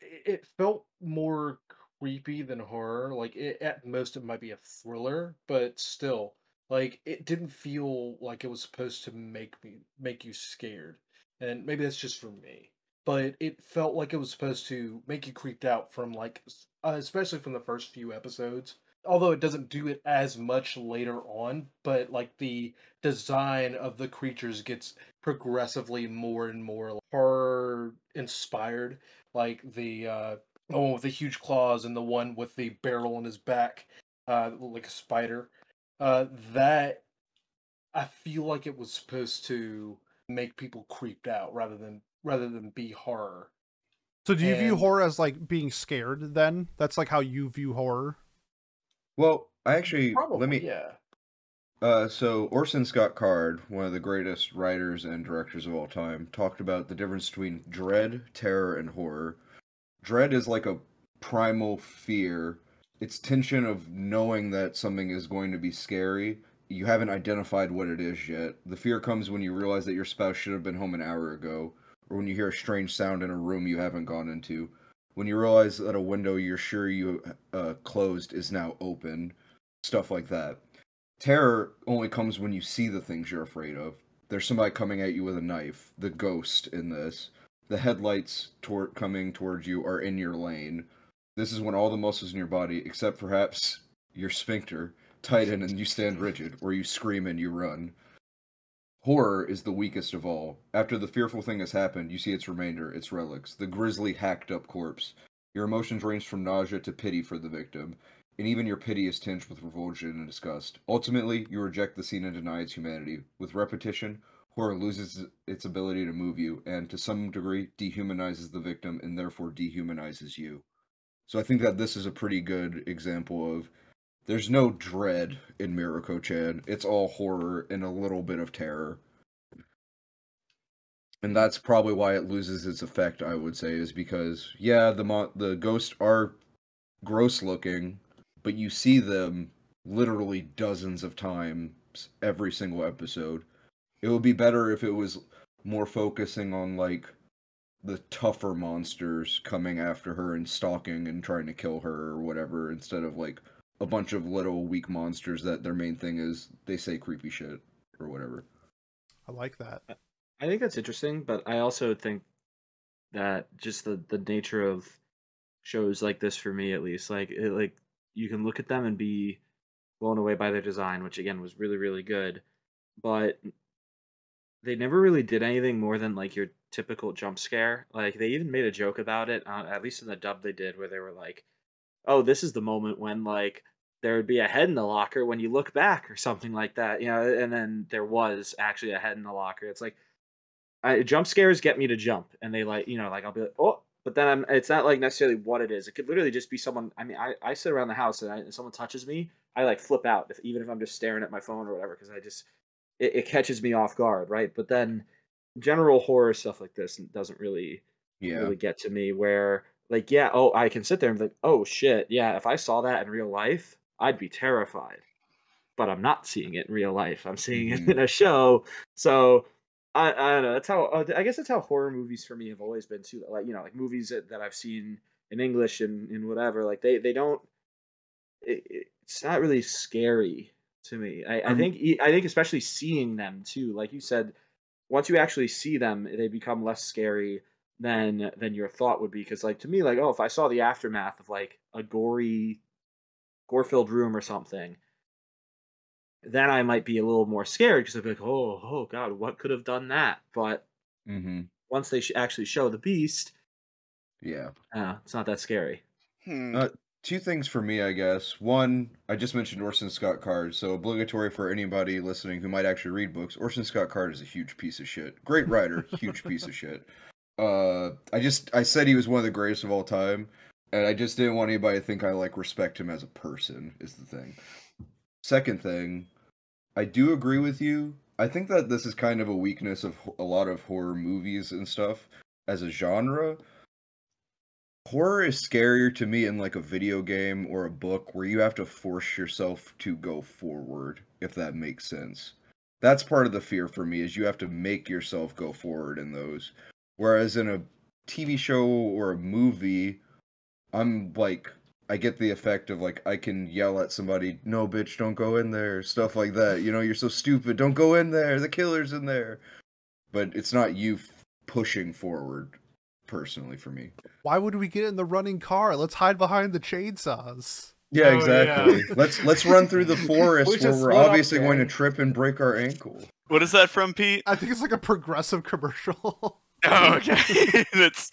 it it felt more creepy than horror. Like it, at most, it might be a thriller, but still, like it didn't feel like it was supposed to make me make you scared. And maybe that's just for me, but it felt like it was supposed to make you creeped out from like, uh, especially from the first few episodes. Although it doesn't do it as much later on, but like the design of the creatures gets progressively more and more horror inspired like the uh the one with the huge claws and the one with the barrel on his back uh like a spider uh that i feel like it was supposed to make people creeped out rather than rather than be horror So do you view horror as like being scared then? That's like how you view horror. Well, I actually probably let me. yeah Uh, so Orson Scott Card, one of the greatest writers and directors of all time, talked about the difference between dread, terror, and horror. Dread is like a primal fear. It's tension of knowing that something is going to be scary. You haven't identified what it is yet. The fear comes when you realize that your spouse should have been home an hour ago, or when you hear a strange sound in a room you haven't gone into. When you realize that a window you're sure you uh, closed is now open. Stuff like that. Terror only comes when you see the things you're afraid of. There's somebody coming at you with a knife, the ghost in this. The headlights toward coming towards you are in your lane. This is when all the muscles in your body, except perhaps your sphincter, tighten and you stand rigid, or you scream and you run. Horror is the weakest of all. After the fearful thing has happened, you see its remainder, its relics, the grisly, hacked up corpse. Your emotions range from nausea to pity for the victim and even your pity is tinged with revulsion and disgust. Ultimately, you reject the scene and deny its humanity. With repetition, horror loses its ability to move you, and to some degree, dehumanizes the victim and therefore dehumanizes you. So I think that this is a pretty good example of there's no dread in Mieruko Chan. It's all horror and a little bit of terror. And that's probably why it loses its effect, I would say, is because yeah, the mo- the ghosts are gross looking, but you see them literally dozens of times every single episode. It would be better if it was more focusing on like the tougher monsters coming after her and stalking and trying to kill her or whatever instead of like a bunch of little weak monsters that their main thing is they say creepy shit or whatever. I like that. I think that's interesting, but I also think that just the the nature of shows like this for me at least, like it, like you can look at them and be blown away by their design, which again was really really good, but they never really did anything more than like your typical jump scare. Like they even made a joke about it, uh, at least in the dub they did, where they were like, "Oh, this is the moment when like." There would be a head in the locker when you look back, or something like that, you know. And then there was actually a head in the locker. It's like, I, jump scares get me to jump, and they like you know like I'll be like oh, but then I'm it's not like necessarily what it is. It could literally just be someone. I mean, I, I sit around the house and, I, and someone touches me, I like flip out if, even if I'm just staring at my phone or whatever because I just it, it catches me off guard, right? But then general horror stuff like this doesn't really Yeah. really get to me where like yeah oh I can sit there and be like oh shit yeah if I saw that in real life I'd be terrified but I'm not seeing it in real life. I'm seeing it Mhm. in a show. So I, I don't know. That's how uh, I guess that's how horror movies for me have always been too. Like you know, like movies that, that I've seen in English and, and whatever. Like they they don't. It, it- it's not really scary to me. I, I Um, think I think especially seeing them too. Like you said, once you actually see them, they become less scary than than your thought would be. Because like to me, like oh, if I saw the aftermath of like a gory, gore filled room or something then I might be a little more scared because I'd be like, oh, oh God, what could have done that? But Mm-hmm. once they sh- actually show the beast, Yeah. uh, it's not that scary. Hmm. Uh, two things for me, I guess. One, I just mentioned Orson Scott Card, so obligatory for anybody listening who might actually read books. Orson Scott Card is a huge piece of shit. Great writer, huge piece of shit. Uh, I just I said he was one of the greatest of all time, and I just didn't want anybody to think I like respect him as a person. Is the thing. Second thing, I do agree with you. I think that this is kind of a weakness of a lot of horror movies and stuff as a genre horror is scarier to me in like a video game or a book where you have to force yourself to go forward if that makes sense that's part of the fear for me is you have to make yourself go forward in those whereas in a tv show or a movie i'm like I get the effect of like I can yell at somebody, "No, bitch, don't go in there," stuff like that. You know, you're so stupid. Don't go in there. The killer's in there. But it's not you f- pushing forward personally for me. Why would we get in the running car? Let's hide behind the chainsaws. Yeah, Oh, exactly. yeah. Let's let's run through the (laughs) forest we where we're obviously going to trip and break our ankle. What is that from, Pete? I think it's like a progressive (laughs) commercial. Oh, okay. (laughs) It's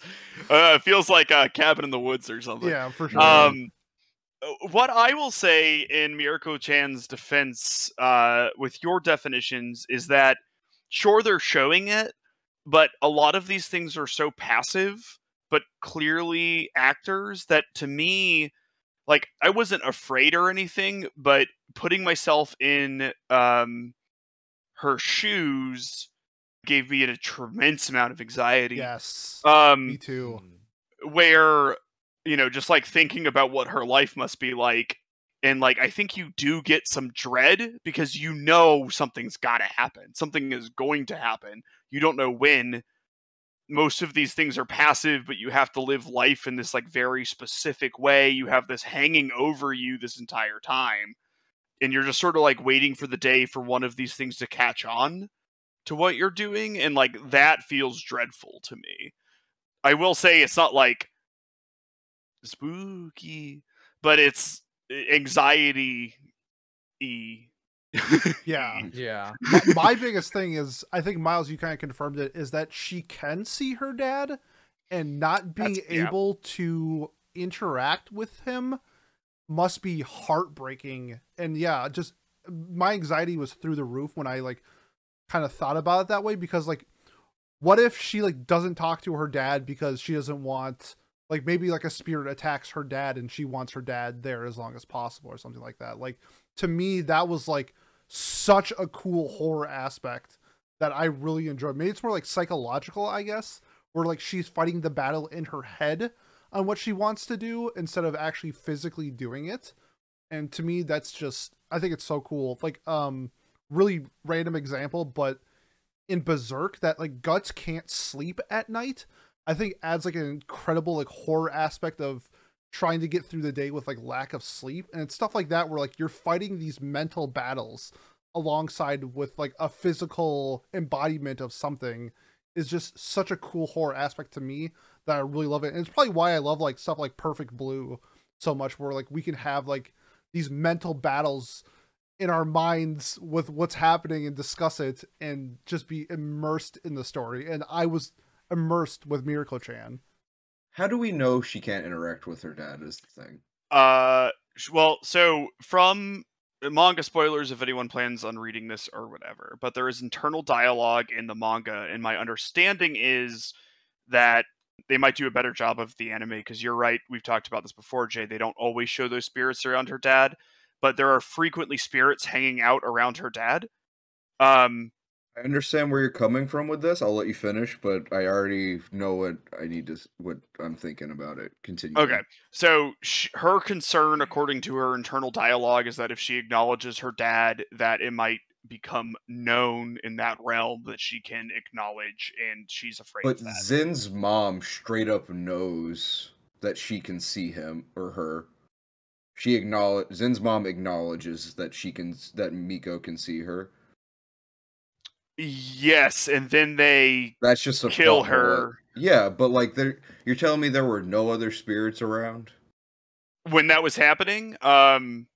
uh, it feels like a cabin in the woods or something. yeah, for sure. Um, uh, what I will say in Mieruko Chan's defense, uh, with your definitions, is that sure they're showing it, but a lot of these things are so passive, but clearly actors that to me, like I wasn't afraid or anything, but putting myself in um her shoes gave me a tremendous amount of anxiety. yes. Um, me too. where you know just like thinking about what her life must be like and like i think you do get some dread because you know something's got to happen something is going to happen you don't know when most of these things are passive but you have to live life in this like very specific way you have this hanging over you this entire time and you're just sort of like waiting for the day for one of these things to catch on to what you're doing and like that feels dreadful to me I will say it's not like spooky, but it's anxiety y. Yeah. (laughs) Yeah. my, my biggest thing is I think Miles, you kind of confirmed it, is that she can see her dad and not being That's- yeah. able to interact with him must be heartbreaking. And yeah, just my anxiety was through the roof when I like kind of thought about it that way because like what if she like doesn't talk to her dad because she doesn't want like maybe like a spirit attacks her dad and she wants her dad there as long as possible or something like that. Like to me that was like such a cool horror aspect that I really enjoyed. Maybe it's more like psychological, I guess, where like she's fighting the battle in her head on what she wants to do instead of actually physically doing it. And to me, that's just I think it's so cool. Like um really random example, but in Berserk that like Guts can't sleep at night, I think adds like an incredible like horror aspect of trying to get through the day with like lack of sleep and it's stuff like that where like you're fighting these mental battles alongside with like a physical embodiment of something is just such a cool horror aspect to me that I really love it. And it's probably why I love like stuff like Perfect Blue so much where like we can have like these mental battles in our minds with what's happening and discuss it and just be immersed in the story. And I was immersed with Mieruko Chan. How do we know she can't interact with her dad? Is the thing. Uh, well, so from manga spoilers, if anyone plans on reading this or whatever, but there is internal dialogue in the manga, and my understanding is that they might do a better job of the anime because you're right. We've talked about this before, Jay. They don't always show those spirits around her dad, but there are frequently spirits hanging out around her dad. Um, I understand where you're coming from with this. I'll let you finish, but I already know what I need to, what I'm thinking about it. Continue. Okay. So sh- her concern, according to her internal dialogue, is that if she acknowledges her dad, that it might become known in that realm that she can acknowledge, and she's afraid But. Zen's mom straight up knows that she can see him or her. She acknowledge Zen's mom acknowledges that she can that Miko can see her. yes, and then they That's just a kill plot hole. her Yeah, but like there, you're telling me there were no other spirits around? when that was happening. Um,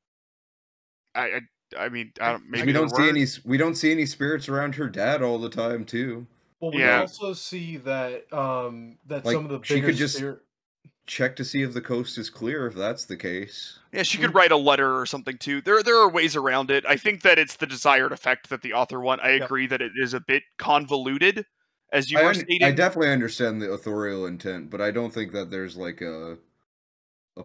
I, I, I mean, I don't, maybe we don't see were. any. We don't see any spirits around her dad all the time, too. Well, we Yeah. also see that um that Like, some of the she bigger could just- spirit- Check to see if the coast is clear. If that's the case, Yeah, she could hmm. write a letter or something too. There, there are ways around it. I think that it's the desired effect that the author want. I Yep. agree that it is a bit convoluted, as you I, were un- stating. I definitely understand the authorial intent, but I don't think that there's like a a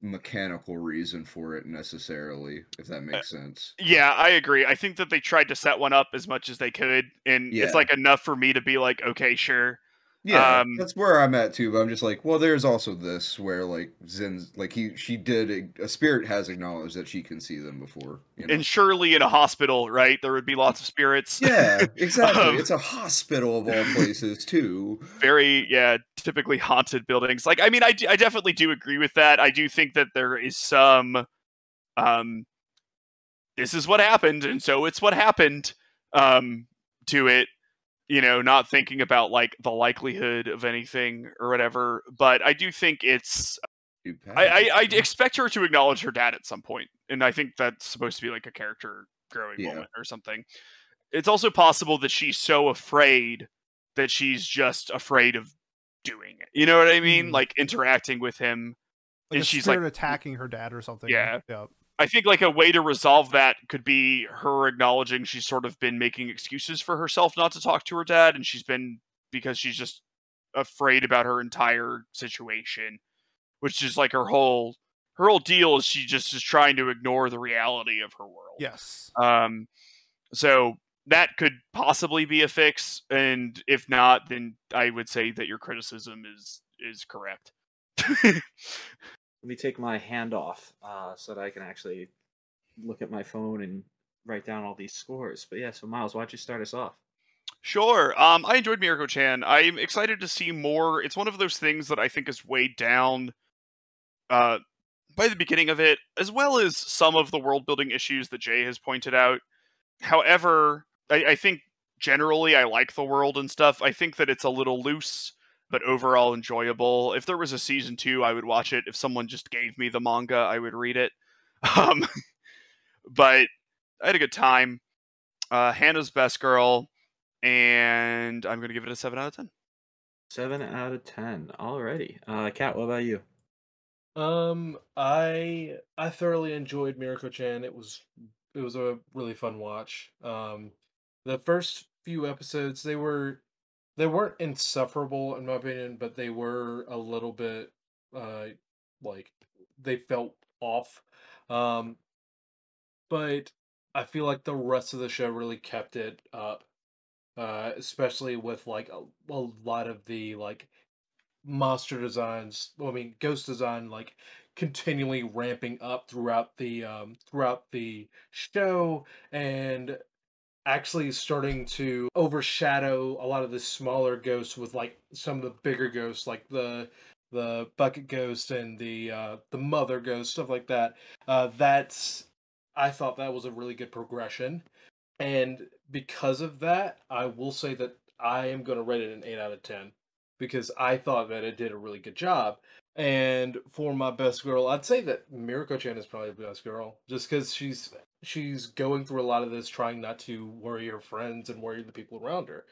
mechanical reason for it necessarily. If that makes uh, sense. Yeah, I agree. I think that they tried to set one up as much as they could, and Yeah. it's like enough for me to be like, okay, sure. Yeah, Um, that's where I'm at too. But I'm just like, well, there's also this where like Zen's like he she did a spirit has acknowledged that she can see them before. You know? And surely in a hospital, right, there would be lots of spirits. yeah, (laughs) exactly. Um, it's a hospital of all places too. very yeah typically haunted buildings like i mean I, d- I definitely do agree with that i do think that there is some um this is what happened and so it's what happened um to it you know not thinking about like the likelihood of anything or whatever but i do think it's. I, I i expect her to acknowledge her dad at some point and i think that's supposed to be like a character growing Yeah. moment or something it's also possible that she's so afraid that she's just afraid of doing it. You know what I mean? Mhm. Like interacting with him. Like And a she's like- attacking her dad or something. Yeah. Yeah. I think like a way to resolve that could be her acknowledging she's sort of been making excuses for herself not to talk to her dad, and she's been because she's just afraid about her entire situation, which is like her whole her whole deal is she just is trying to ignore the reality of her world. Yes. Um, so that could possibly be a fix, and if not, then I would say that your criticism is is correct. (laughs) Let me take my hand off uh, so that I can actually look at my phone and write down all these scores. But yeah, so Miles, why don't you start us off? Sure. Um, I enjoyed Mieruko Chan. I'm excited to see more. It's one of those things that I think is weighed down uh, by the beginning of it, as well as some of the world building issues that Jay has pointed out. However, I, I think generally I like the world and stuff. I think that it's a little loose, but overall enjoyable. If there was a season two, I would watch it. If someone just gave me the manga, I would read it. (laughs) Um, but I had a good time. Uh, Hana's best girl and I'm going to give it a 7 out of 10. Seven out of ten. Alrighty. Uh, Kat, what about you? Um, I I thoroughly enjoyed Mieruko Chan. It was it was a really fun watch. Um, the first few episodes they were they weren't insufferable in my opinion, but they were a little bit uh like they felt off. Um, but I feel like the rest of the show really kept it up. Uh, especially with like a, a lot of the like monster designs well, i mean ghost design like continually ramping up throughout the um throughout the show and actually starting to overshadow a lot of the smaller ghosts with like some of the bigger ghosts like the the bucket ghost and the uh the mother ghost stuff like that uh that's i thought that was a really good progression and because of that i will say that i am going to rate it an 8 out of 10 because I thought that it did a really good job. And for my best girl, I'd say that Mieruko Chan is probably the best girl, just because she's she's going through a lot of this, trying not to worry her friends and worry the people around her.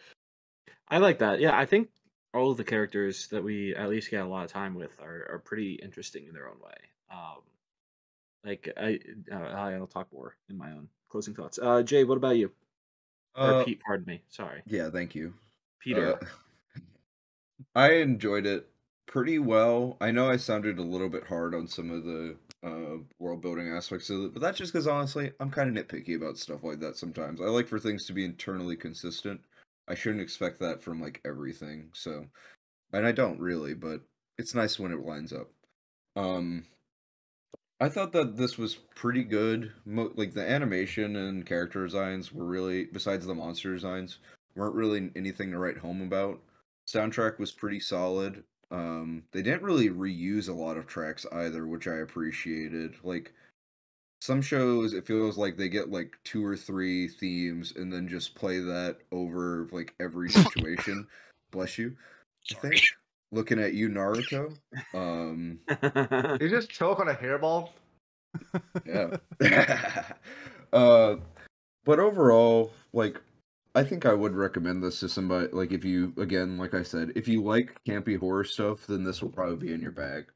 I like that. Yeah, I think all of the characters that we at least get a lot of time with are, are pretty interesting in their own way. Um, like I, uh, I'll talk more in my own closing thoughts. Uh, Jay, what about you? or Uh, Pete, pardon me. Sorry, yeah, thank you. Peter. Uh, (laughs) I enjoyed it pretty well. I know I sounded a little bit hard on some of the uh, world building aspects of it, but that's just because honestly, I'm kind of nitpicky about stuff like that sometimes. I like for things to be internally consistent. I shouldn't expect that from like everything. So, and I don't really, but it's nice when it lines up. Um, I thought that this was pretty good. Mo- like the animation and character designs were really, besides the monster designs, weren't really anything to write home about. Soundtrack was pretty solid. Um, they didn't really reuse a lot of tracks either, which I appreciated. Like some shows, it feels like they get like two or three themes and then just play that over like every situation. Bless you. I think looking at you, Naruto. Um, (laughs) You just choke on a hairball. yeah. (laughs) uh, but overall, like, I think I would recommend this to somebody. Like, if you, again, like I said, if you like campy horror stuff, then this will probably be in your bag.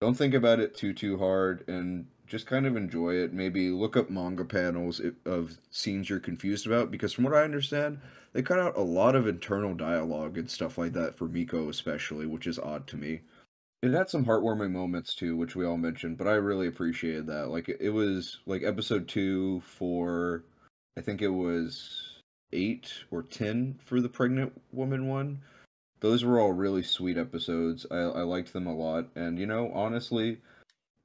Don't think about it too too hard, and just kind of enjoy it. Maybe look up manga panels of scenes you're confused about, because from what I understand, they cut out a lot of internal dialogue and stuff like that for Miko, especially, which is odd to me it had some heartwarming moments too, which we all mentioned, but I really appreciated that. Like it, was like episode two for I think it was eight or ten for the pregnant woman one. those were all really sweet episodes. I, I liked them a lot, and you know, honestly,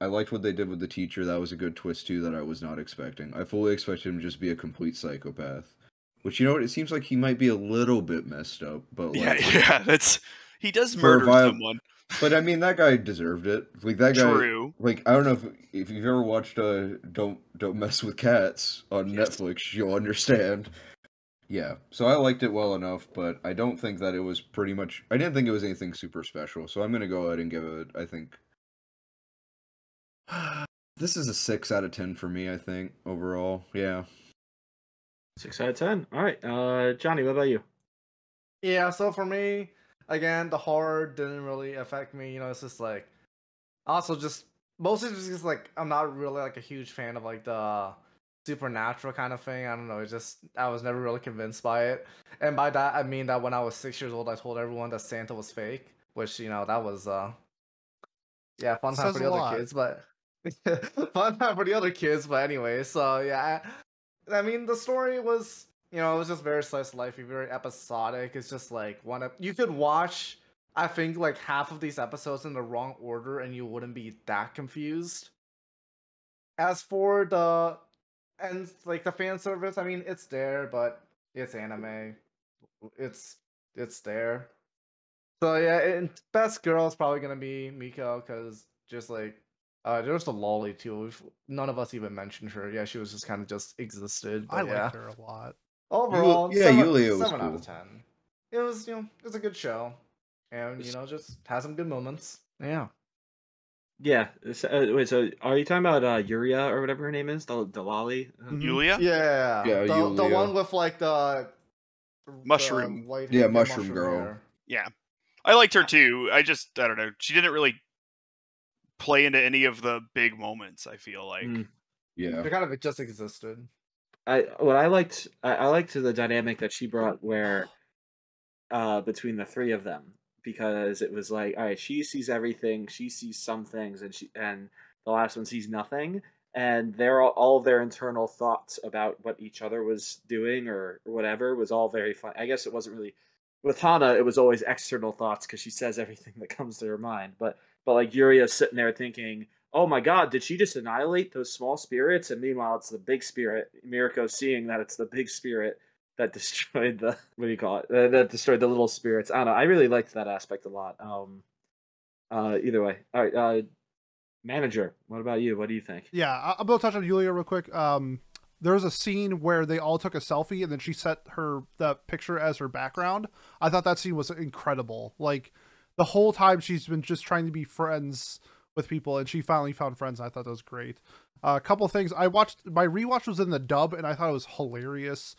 I liked what they did with the teacher. That was a good twist too that I was not expecting. I fully expected him to just be a complete psychopath. Which you know what? It seems like he might be a little bit messed up, but like, Yeah, (laughs) yeah, that's he does murder someone. but I mean that guy deserved it. Like that guy. True. Like I don't know if if you've ever watched uh Don't Don't Mess with Cats on Yes. Netflix, you'll understand. Yeah, so I liked it well enough, but I don't think that it was pretty much. I didn't think it was anything super special, so I'm gonna go ahead and give it. I think (sighs) this is a six out of ten for me. I think overall, yeah. Six out of ten. All right, uh, Johnny, what about you? Yeah, so for me, again, the horror didn't really affect me. You know, it's just like also just mostly just 'cause, like I'm not really like a huge fan of like the supernatural kind of thing. I don't know. It just I was never really convinced by it. And by that I mean that when I was six years old, I told everyone that Santa was fake, which you know that was uh yeah fun time Says for the other lot. kids, but (laughs) fun time for the other kids. But anyway, so yeah, I, I mean the story was you know it was just very slice of life, very episodic. It's just like one ep- you could watch. I think like half of these episodes in the wrong order, and you wouldn't be that confused. As for the and like the fan service, I mean it's there, but it's anime. It's it's there. So yeah, and best girl is probably gonna be Miko because just like uh, there's the lolly too. We've, none of us even mentioned her. Yeah, she was just kind of just existed. I But yeah, liked her a lot. overall, yeah, seven, Yulia was seven out of ten. It was you know it was a good show, and you know just has some good moments. Yeah. Yeah. it's- Uh, wait. So, are you talking about uh, Yuria or whatever her name is? The Delali. Mhm. Yulia? Yeah, Yeah, the, the one with like the the Mushroom. white Yeah, hair- mushroom girl. hair. Yeah. I liked her too. I just I don't know. She didn't really play into any of the big moments, I feel like. Mm. Yeah. They kind of just existed. I what I liked I, I liked the dynamic that she brought where uh between the three of them because it was like all right she sees everything she sees some things and she and the last one sees nothing and their all of their internal thoughts about what each other was doing or, whatever was all very fun I guess it wasn't really with Hana it was always external thoughts because she says everything that comes to her mind but but like Yuria's sitting there thinking oh my god, did she just annihilate those small spirits? And meanwhile, it's the big spirit. Mieruko seeing that it's the big spirit that destroyed the (laughs) what do you call it? Uh, that destroyed the little spirits. I don't know. I really liked that aspect a lot. Um, uh, either way, all right. Uh, manager, what about you? What do you think? Yeah, I'm gonna touch on julia real quick. Um, there was a scene where they all took a selfie and then she set her the picture as her background. I thought that scene was incredible. Like the whole time she's been just trying to be friends with people and she finally found friends. I thought that was great. Uh, a couple things I watched. My rewatch was in the dub and I thought it was hilarious.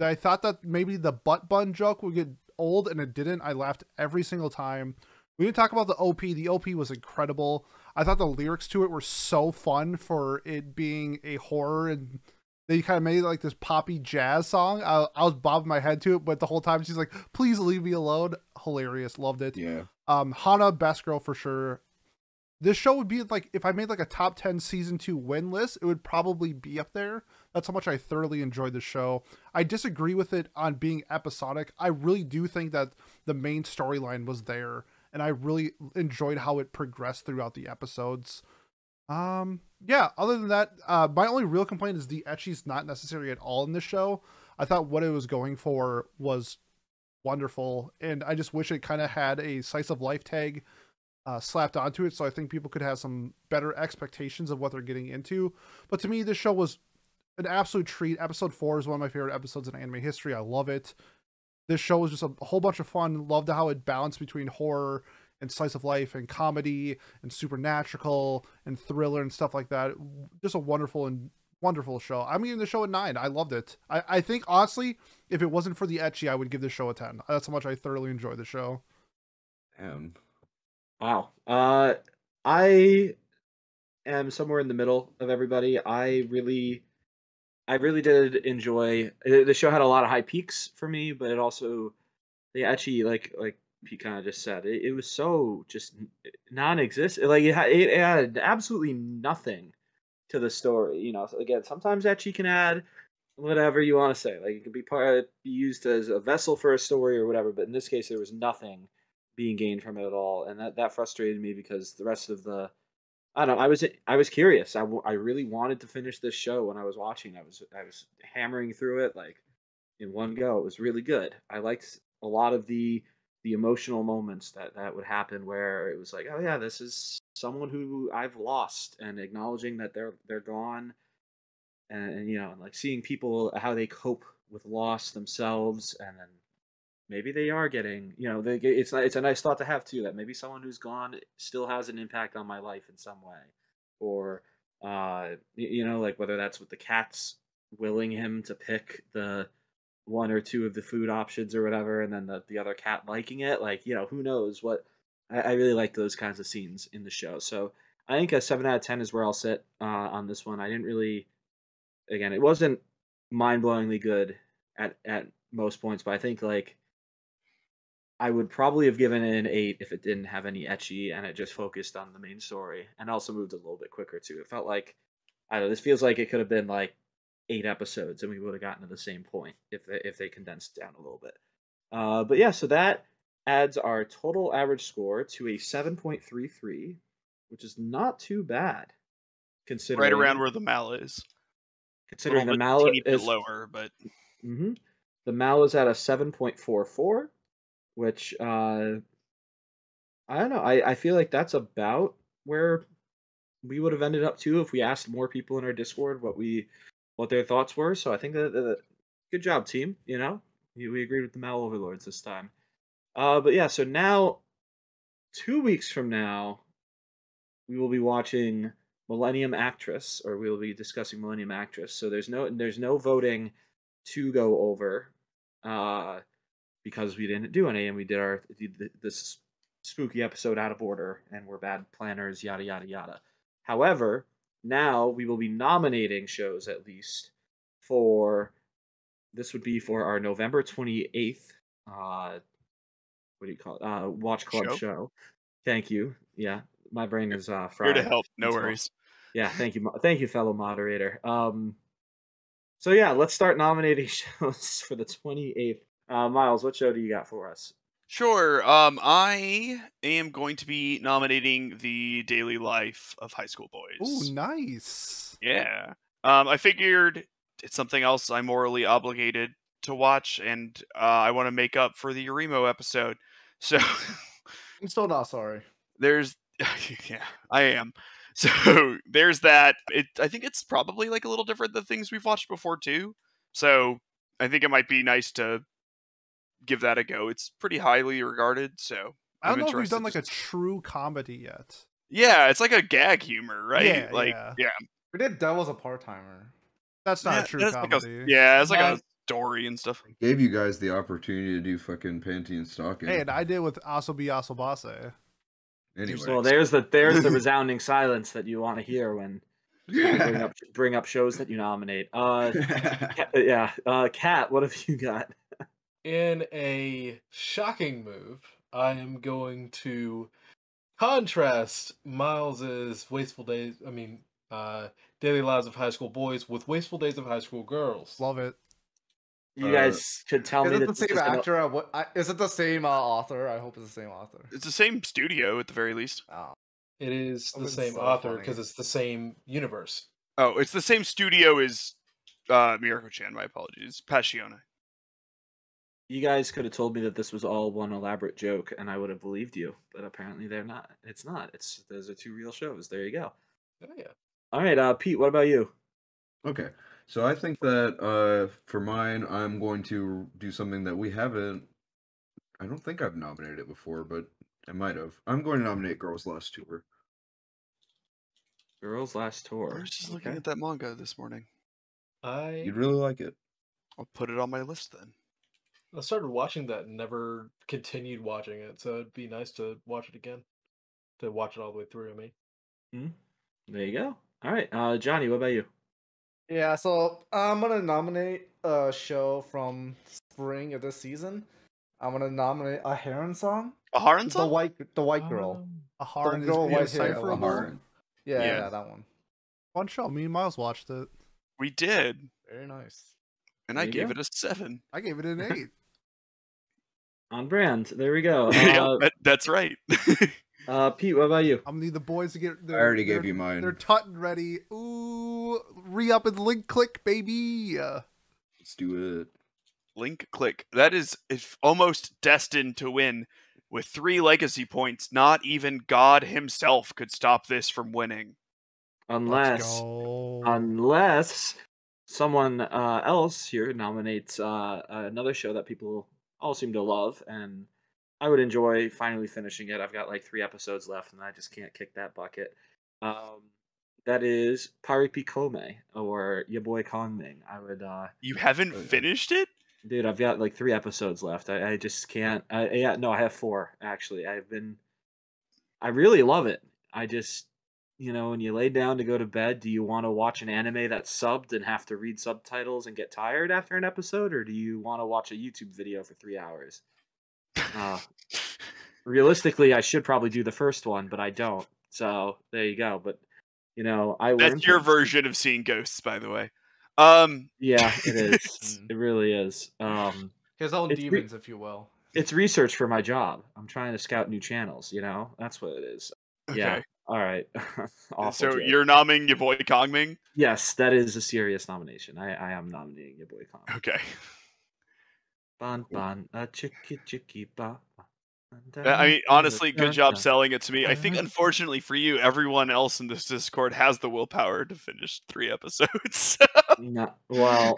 I thought that maybe the butt bun joke would get old and it didn't. I laughed every single time. We didn't talk about the OP. The OP was incredible. I thought the lyrics to it were so fun for it being a horror and they kind of made like this poppy jazz song. I, I was bobbing my head to it, but the whole time she's like, "Please leave me alone." Hilarious, loved it. Yeah. Um, Hana, best girl for sure. This show would be like if I made like a top ten season two win list, it would probably be up there. That's how much I thoroughly enjoyed the show. I disagree with it on being episodic. I really do think that the main storyline was there, and I really enjoyed how it progressed throughout the episodes. Um, yeah. Other than that, uh, my only real complaint is the ecchi's not necessary at all in this show. I thought what it was going for was wonderful, and I just wish it kind of had a slice of life tag uh, slapped onto it, so I think people could have some better expectations of what they're getting into. But to me, this show was an absolute treat. Episode four is one of my favorite episodes in anime history. I love it. This show was just a whole bunch of fun. Loved how it balanced between horror and slice of life and comedy and supernatural and thriller and stuff like that. Just a wonderful and wonderful show. I'm giving the show a nine. I loved it. I, I think honestly, if it wasn't for the ecchi, I would give the show a ten. That's how much I thoroughly enjoyed the show. Damn. Wow. Uh, I am somewhere in the middle of everybody. I really, I really did enjoy. The show had a lot of high peaks for me, but it also, the ecchi, like like Pete kind of just said, it, it was so just non-existent. Like it had, it had absolutely nothing to the story. You know, so again, sometimes ecchi can add whatever you want to say. Like it could be part be used as a vessel for a story or whatever. But in this case, there was nothing being gained from it at all, and that that frustrated me because the rest of the I don't. I was I was curious. I, w- I really wanted to finish this show when I was watching. I was I was hammering through it like in one go. It was really good. I liked a lot of the the emotional moments that that would happen where it was like, oh yeah, this is someone who I've lost, and acknowledging that they're they're gone, and, and you know, like seeing people how they cope with loss themselves, and then maybe they are getting, you know, they, it's it's a nice thought to have too that maybe someone who's gone still has an impact on my life in some way, or uh, you know, like whether that's with the cats willing him to pick the one or two of the food options or whatever, and then the, the other cat liking it. Like, you know, who knows what I, I really like those kinds of scenes in the show. So I think a seven out of ten is where I'll sit uh, on this one. I didn't really again, it wasn't mind blowingly good at at most points, but I think like I would probably have given it an eight if it didn't have any ecchi and it just focused on the main story and also moved a little bit quicker too. It felt like I don't know. This feels like it could have been like eight episodes and we would have gotten to the same point if they, if they condensed down a little bit. Uh, but yeah, so that adds our total average score to a seven point three three, which is not too bad considering Right around where the mal is. Considering the mallet is lower, but hmm The Mal is at a seven point four four, which uh, I don't know. I, I feel like that's about where we would have ended up too if we asked more people in our Discord what we what their thoughts were. So I think that, that good job, team. You know, we, we agreed with the Mal Overlords this time. Uh, but yeah, so now two weeks from now, we will be watching Millennium Actress, or we will be discussing Millennium Actress. So there's no there's no voting to go over, uh, because we didn't do any, and we did our this spooky episode out of order, and we're bad planners, yada yada yada. However, now we will be nominating shows at least for this would be for our November twenty eighth. Uh, what do you call it? Uh, Watch Club Show? show. Thank you. Yeah, my brain is uh here to help. No worries. Yeah, thank you, thank you, fellow moderator. Um, so yeah, let's start nominating (laughs) shows for the twenty eighth. Uh, Miles, what show do you got for us? Sure. Um, I am going to be nominating the daily life of high school boys. Ooh, nice. Yeah. Um, I figured it's something else I'm morally obligated to watch, and uh, I want to make up for the Oreimo episode. So (laughs) I'm still not sorry. there's, (laughs) yeah, I am. (laughs) So there's that. It, I think it's probably like a little different than things we've watched before too. So I think it might be nice to give that a go. It's pretty highly regarded, so I don't I'm know if we've done like a true comedy yet. Yeah, it's like a gag humor, right? Yeah, like yeah. yeah, We did Devil's a part timer. That's not Yeah, a true that's like a- comedy. yeah, it's like Yeah. a story and stuff. Gave you guys the opportunity to do fucking panty and stocking. Hey, and I did with Asobi Asobase. anyway, Well, there's the there's the (laughs) resounding silence that you want to hear when bring up bring up shows that you nominate. Uh, (laughs) yeah, uh, Kat, what have you got? In a shocking move, I am going to contrast Miles's wasteful days. I mean, uh, daily lives of high school boys with wasteful days of high school girls. Love it. You Uh, guys should tell Is me it the same is gonna- actor? uh, What? I, is it the same uh, author? I hope it's the same author. It's the same studio at the very least. Oh. It is Oh, the same so author because it's the same universe. Oh, it's the same studio as uh Mieruko Chan. My apologies, Passione. You guys could have told me that this was all one elaborate joke, and I would have believed you. But apparently, they're not. It's not. It's those are two real shows. There you go. Oh, yeah. All right, uh, Pete, what about you? Okay. So I think that uh, for mine, I'm going to do something that we haven't. I don't think I've nominated it before, but I might have. I'm going to nominate Girls Last Tour. Girls Last Tour. I Tour. was just looking Okay. at that manga this morning. I You'd really like it. I'll put it on my list then. I started watching that and never continued watching it, so it'd be nice to watch it again. To watch it all the way through, I mean. There you go. All right, uh, Johnny, what about you? Yeah, so I'm gonna nominate a show from spring of this season. I'm gonna nominate a Aharen-san. A Aharen The song? white, the white girl. Um, A Harn is girl white hair, indecipherable. Lahar. Yeah, Yeah. yeah, that one. Fun show. Me and Miles watched it. We did. Very nice. And There I gave go. it a seven. I gave it an (laughs) eight. On brand. There we go. (laughs) yeah, Uh, that, that's right. (laughs) uh, Pete, what about you? I'm gonna need the boys to get. I already their- gave you mine. They're tutting ready. Ooh, re up and link click, baby. Uh, Let's do it. Link click. That is if almost destined to win. With three legacy points, not even God himself could stop this from winning. Unless unless someone uh, else here nominates uh, another show that people all seem to love, and I would enjoy finally finishing it. I've got like three episodes left, and I just can't kick that bucket. Um, that is Paripi Koumei or your boy Kongming. I would, uh, You haven't Oh, finished it? dude. I've got like three episodes left. I, I just can't. I, yeah, no, I have four actually. I've been. I really love it. I just you know, when you lay down to go to bed, do you want to watch an anime that's subbed and have to read subtitles and get tired after an episode, or do you want to watch a YouTube video for three hours? Uh, (laughs) realistically, I should probably do the first one, but I don't. So there you go. But you know, I learned That's your version of seeing ghosts, by the way. Um, Yeah, it (laughs) is. Mm. it really is. Um, His own It's re- demons, if you will. it's research for my job. I'm trying to scout new channels. You know, that's what it is. okay. Yeah. All right. (laughs) So joke. you're nomming your boy Kongming? yes, that is a serious nomination. I, I am nominating your boy Con. Okay. Bon bon a chicky chicky ba. I mean, honestly, good job selling it to me. I think, unfortunately for you, everyone else in this Discord has the willpower to finish three episodes. (laughs) No, well,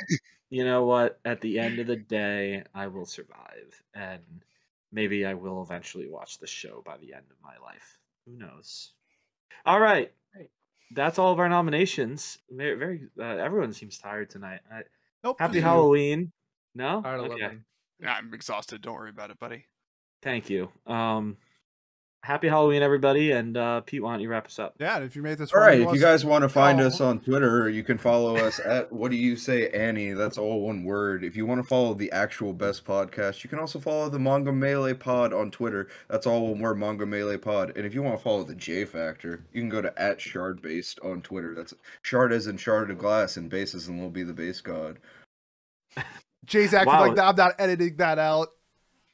you know what? At the end of the day, I will survive, and maybe I will eventually watch the show by the end of my life. Who knows? All right, Right. that's all of our nominations. Very, very. Uh, everyone seems tired tonight. I, nope. happy. Halloween. No. Okay. 11. I'm exhausted. Don't worry about it, buddy. Thank you. Um, happy Halloween, everybody, and uh, Pete, why don't you wrap us up? Yeah, if you made this, all right, if you want- guys want to find us on Twitter, you can follow us at What Do You Say Annie? That's all one word. If you want to follow the actual best podcast, you can also follow the Manga Melee Pod on Twitter. That's all one word, Manga Melee Pod. And if you want to follow the J Factor, you can go to at Shard Based on Twitter. That's Shard as in Shard of Glass, and Base as in will be the base god. Jay's acting Wow. like that. I'm not editing that out.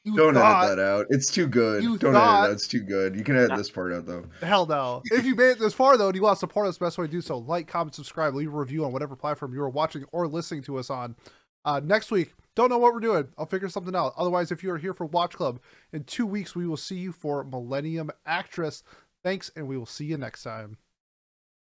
You Don't thought, edit that out. It's too good. you Don't thought- edit that. It's too good. You can add this part out though. Hell no. if you made it this far though and you want to support us, best way to do so, like, comment, subscribe, leave a review on whatever platform you are watching or listening to us on. Uh, next week, don't know what we're doing. I'll figure something out. Otherwise, if you are here for Watch Club, in two weeks we will see you for Millennium Actress. Thanks, and we will see you next time.